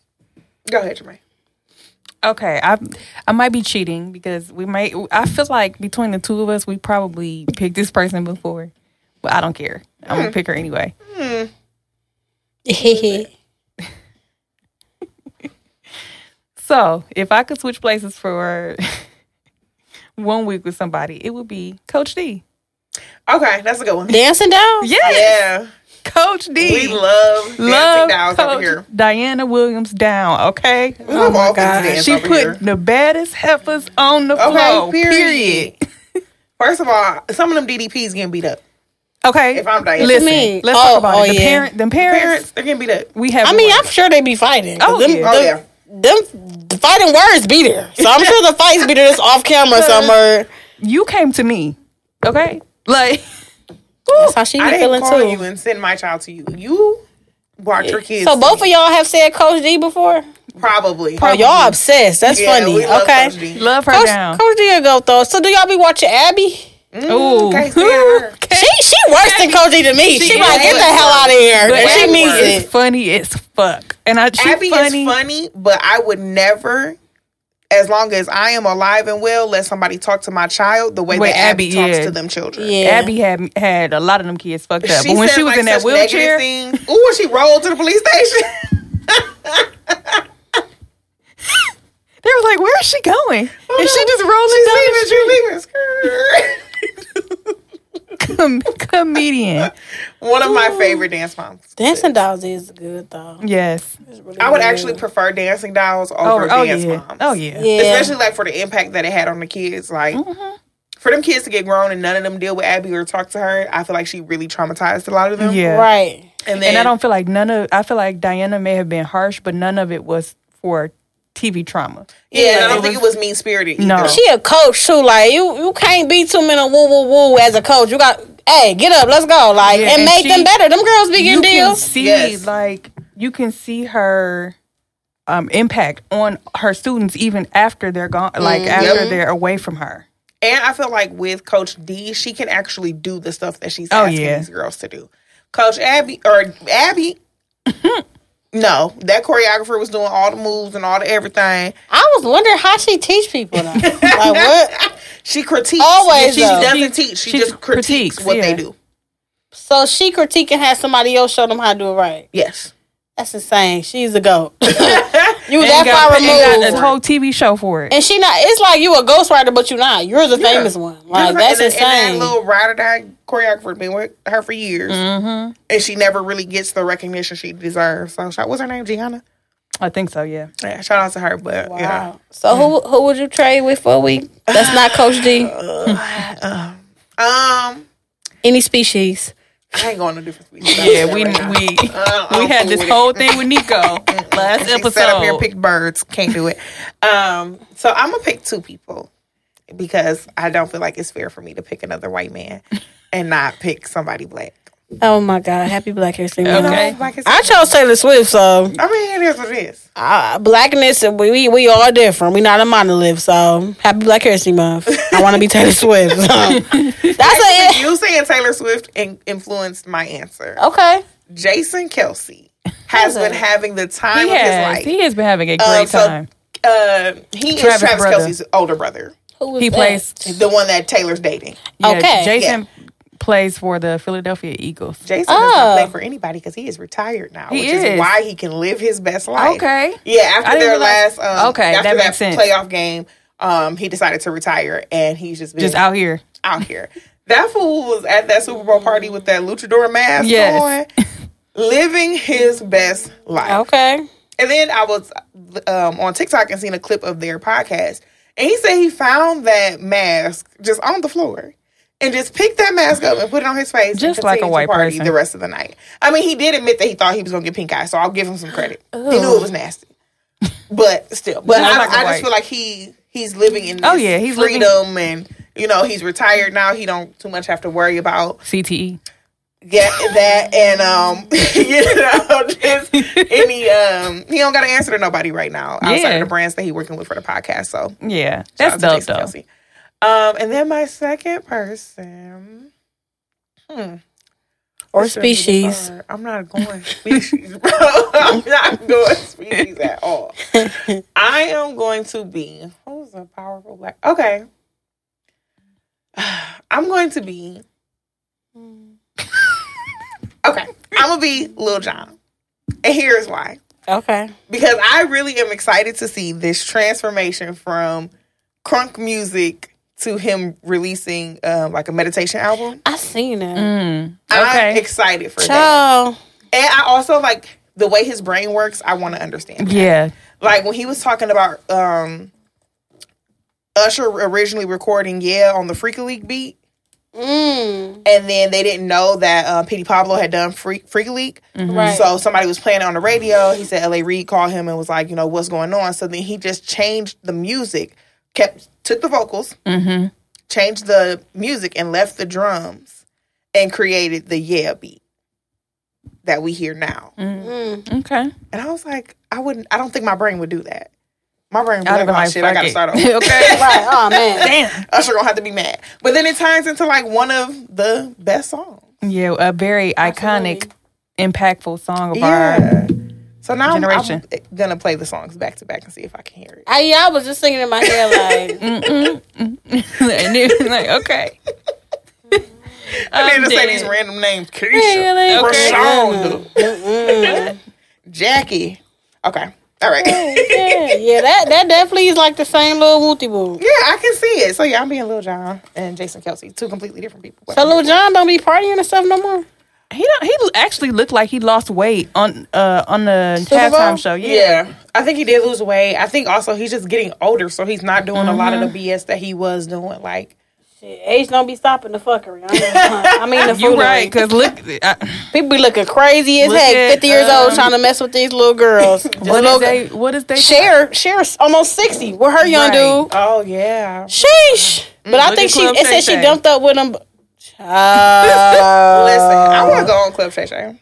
Go ahead, Germaine. Okay, I I might be cheating because we might. I feel like between the two of us, we probably picked this person before, but I don't care. I'm gonna hmm. pick her anyway. Hmm. *laughs* So if I could switch places for *laughs* one week with somebody, it would be Coach D. Okay, that's a good one. Dancing down? Yeah, Coach D. we love dancing Love dolls Coach over here. Dianna Williams down. Okay, We love all God. dance she over put here. the baddest heifers on the Okay, floor. period. *laughs* First of all, some of them DDPs getting beat up. Okay, If I'm Dianna. listen. mean? Let's Oh, talk about oh, it. The yeah. parent, them parents, Parents, they're getting beat up. we have. I mean, one. I'm sure they be fighting. Oh, them, yeah. Oh them, yeah. them the fighting words be there. So I'm sure the fights be there just off camera *laughs* somewhere. you came to me, okay? Like, That's how she be I didn't feeling call too. you and send my child to you. You brought your kids. So to both me. of y'all have said Coach D before? probably. Oh, y'all obsessed. That's Yeah, funny. we love okay. Coach D. love her Coach, down. Coach D will go though. So do y'all be watching Abby? Mm, Ooh, Can't stand her. She she worse than Coach D to me. She, She like get is the hell out of here. But And she Abby means is it. funny as fuck, and I she Abby funny. is funny, but I would never, as long as I am alive and well, let somebody talk to my child the way Wait, that Abby, Abby, talks yeah. to them children. Yeah. Abby had had a lot of them kids fucked up, but when said, she was like, in that such negative wheelchair, things. Ooh, when she rolled to the police station. *laughs* they were like, "Where is she going?" And she just rolling She's down leaving, the she's leaving. *laughs* street. Com- comedian. *laughs* One of my favorite dance moms. Dancing dolls is good though. Yes. Really I would good. actually prefer dancing dolls Oh, over oh dance yeah. moms. Oh yeah. Yeah. Especially like for the impact that it had on the kids. Like Mm-hmm. for them kids to get grown and none of them deal with Abby or talk to her, I feel like she really traumatized a lot of them. Yeah. Right. And then And I don't feel like none of. I feel like Dianna may have been harsh, but none of it was for TV trauma. Yeah, and I don't it think it was mean spirited. No. She a coach too. Like you, you can't be too many woo woo woo as a coach. You got, hey, get up, let's go. Like Yeah, and, and make she- them better. Them girls be you getting can deals. see Yes. like you can see her um, impact on her students even after they're gone, like after they're away from her. And I feel like with Coach D, she can actually do the stuff that she's Oh, asking yeah. these girls to do. Coach Abby or Abby, *laughs* no, that choreographer was doing all the moves and all the everything. I was wondering how she teach people. Though. *laughs* like *laughs* what? She critiques. Always, She though. doesn't teach. She, she just critiques, critiques, what they do. So she critique and have somebody else show them how to do it right. Yes. That's insane. She's a goat. *laughs* you And that got, far and got removed. a whole TV show for it. And she not. It's like you a ghostwriter, but you not. You're the famous one. Like that's and, insane. And that little ride or die choreographer been with her for years, Mm-hmm. and she never really gets the recognition she deserves. So, what's her name? Gianna. I think so. Yeah. Yeah, shout out to her. But yeah, wow. So who who would you trade with for a week? That's not Coach D. *laughs* um, Any species. I ain't going to different species. Yeah, we we Uh, *laughs* we had this with it. whole thing with Nico *laughs* last She sat up here and picked birds. Can't do it. Um, so I'm gonna pick two people because I don't feel like it's fair for me to pick another white man and not pick somebody black. Oh my God! Happy Black History Month. Okay. Like it's- I chose Taylor Swift, so I mean, it is what it is. uh, blackness we, we we all different. We not a monolith. So happy Black History Month. I want to be Taylor *laughs* Swift. So. *laughs* That's it. You saying Taylor Swift in- influenced my answer. Okay. Jason Kelce has been having the time He of his life. He has been having a great Um, so, time. Uh, he Travis is Travis brother. Kelce's older brother, Who was He that? plays. the one that Taylor's dating. Yeah, Okay. Jason plays for the Philadelphia Eagles. Jason Oh. play for anybody because he is retired now, He which is. is. why he can live his best life. Okay. Yeah, after their realize- last, um, Okay, after that that, sense. playoff game, um, he decided to retire, and he's just been Just out here. out here. That fool was at that Super Bowl party with that luchador mask Yes. on, *laughs* living his best life. Okay. And then I was um, on TikTok and seen a clip of their podcast, and he said he found that mask just on the floor. And just picked that mask up and put it on his face. Just like a white party person. The rest of the night. I mean, he did admit that he thought he was going to get pink eye, so I'll give him some credit. He knew it was nasty, but still. But I, like I just feel like he he's living in this Oh, yeah, he's living- freedom, and you know he's retired now. He don't too much have to worry about CTE. get that and um *laughs* you know just any um he don't got to answer to nobody right now outside Yeah. of the brands that he working with for the podcast so Yeah. That's dope, though. Kelce. Um and then my second person hmm Or species. I'm not going species, *laughs* bro. I'm not going species at all. *laughs* I am going to be who's a powerful black. Okay, *sighs* I'm going to be. Okay, I'm gonna be Lil Jon, and here's why. Okay. Because I really am excited to see this transformation from crunk music to him releasing um, like a meditation album. I seen it. Mm. I'm excited for that. And I also like the way his brain works. I want to understand. that. Yeah. Like when he was talking about um Usher originally recording "Yeah" on the Freek-a-Leek beat, Mm. and then they didn't know that uh, Petey Pablo had done Freak, Freek-a-Leek. Right. So somebody was playing it on the radio. He said L.A. Reid called him and was like, you know, what's going on? So then he just changed the music, kept took the vocals, Mm-hmm. changed the music, and left the drums, and created the "Yeah" beat that we hear now. Mm. Okay. And I was like, I wouldn't. I don't think my brain would do that. My brain would be I'd like, oh shit, I gotta it. start *laughs* over. okay. *laughs* Right. Oh man. Damn. Usher gonna have to be mad. But then it turns into like one of the best songs. Yeah, a very iconic, impactful song of our. Yeah. So now I'm, Generation. I'm gonna play the songs back to back and see if I can hear it. I, yeah, I was just singing in my head like, *laughs* *laughs* and it was like, okay. I need to say these random names: Keisha, Really? Okay. Rashonda, Jackie. Okay, all right. yeah, *laughs* yeah, that that definitely is like the same little wooty woo. Yeah, I can see it. So yeah, I'm being Lil Jon and Jason Kelce, two completely different people. So Lil Jon don't be partying and stuff no more. He don't, he actually looked like he lost weight on uh on the Super Bowl? halftime show. Yeah. Yeah, I think he did lose weight. I think also he's just getting older, so he's not doing a lot of Mm-hmm. the BS that he was doing. Like, Shit, age don't be stopping the fuckery. I mean, the *laughs* You foolery. right? Because look, I, People be looking crazy as Look heck. at, Fifty years old um, trying to mess with these little girls. *laughs* What little is they? What is they? Share, Cher's almost sixty. With her young Right. dude. oh yeah, Sheesh. But I think she. It said she Shay Shay. dumped up with him. Child. listen, I want to go on Club Shay Shay.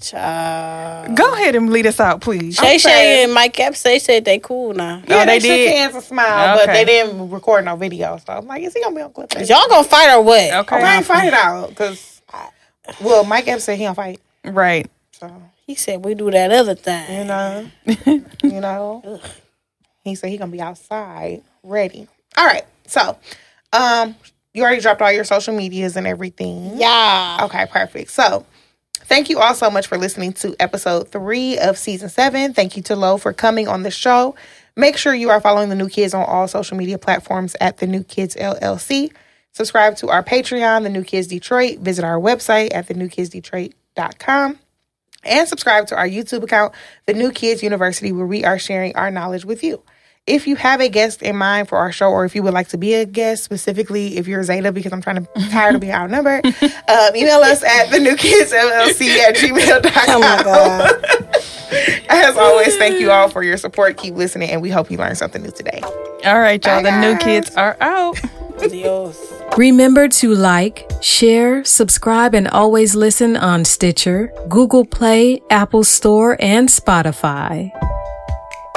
Child. Go ahead and lead us out, please. Shay Shay and Mike Epps, they said they cool now. Yeah, Oh, they, they shook did? hands and smiled, but they didn't record no video. So I'm like, is he gonna be on Club Shay? Shay? Y'all gonna fight or what? Okay. I ain't fight it out because, well, Mike Epps said he don't fight. Right. So He said we do that other thing. you thing. know, *laughs* you know, he said he gonna be outside ready. All right, so um, you already dropped all your social medias and everything. Yeah. Okay, perfect. So, thank you all so much for listening to episode three of season seven. Thank you to Lo for coming on the show. Make sure you are following the New Kids on all social media platforms at the New Kids LLC. Subscribe to our Patreon, The New Kids Detroit. Visit our website at thenewkidsdetroit.com. And subscribe to our YouTube account, The New Kids University, where we are sharing our knowledge with you. If you have a guest in mind for our show, or if you would like to be a guest, specifically if you're Zeta, because I'm trying to tired of being outnumbered, *laughs* um, email us at the new kids LLC at gmail.com. Oh my god. *laughs* As always, thank you all for your support. Keep listening, and we hope you learned something new today. All right, y'all. Bye, the new kids are out. Adios. Remember to like, share, subscribe, and always listen on Stitcher, Google Play, Apple Store, and Spotify.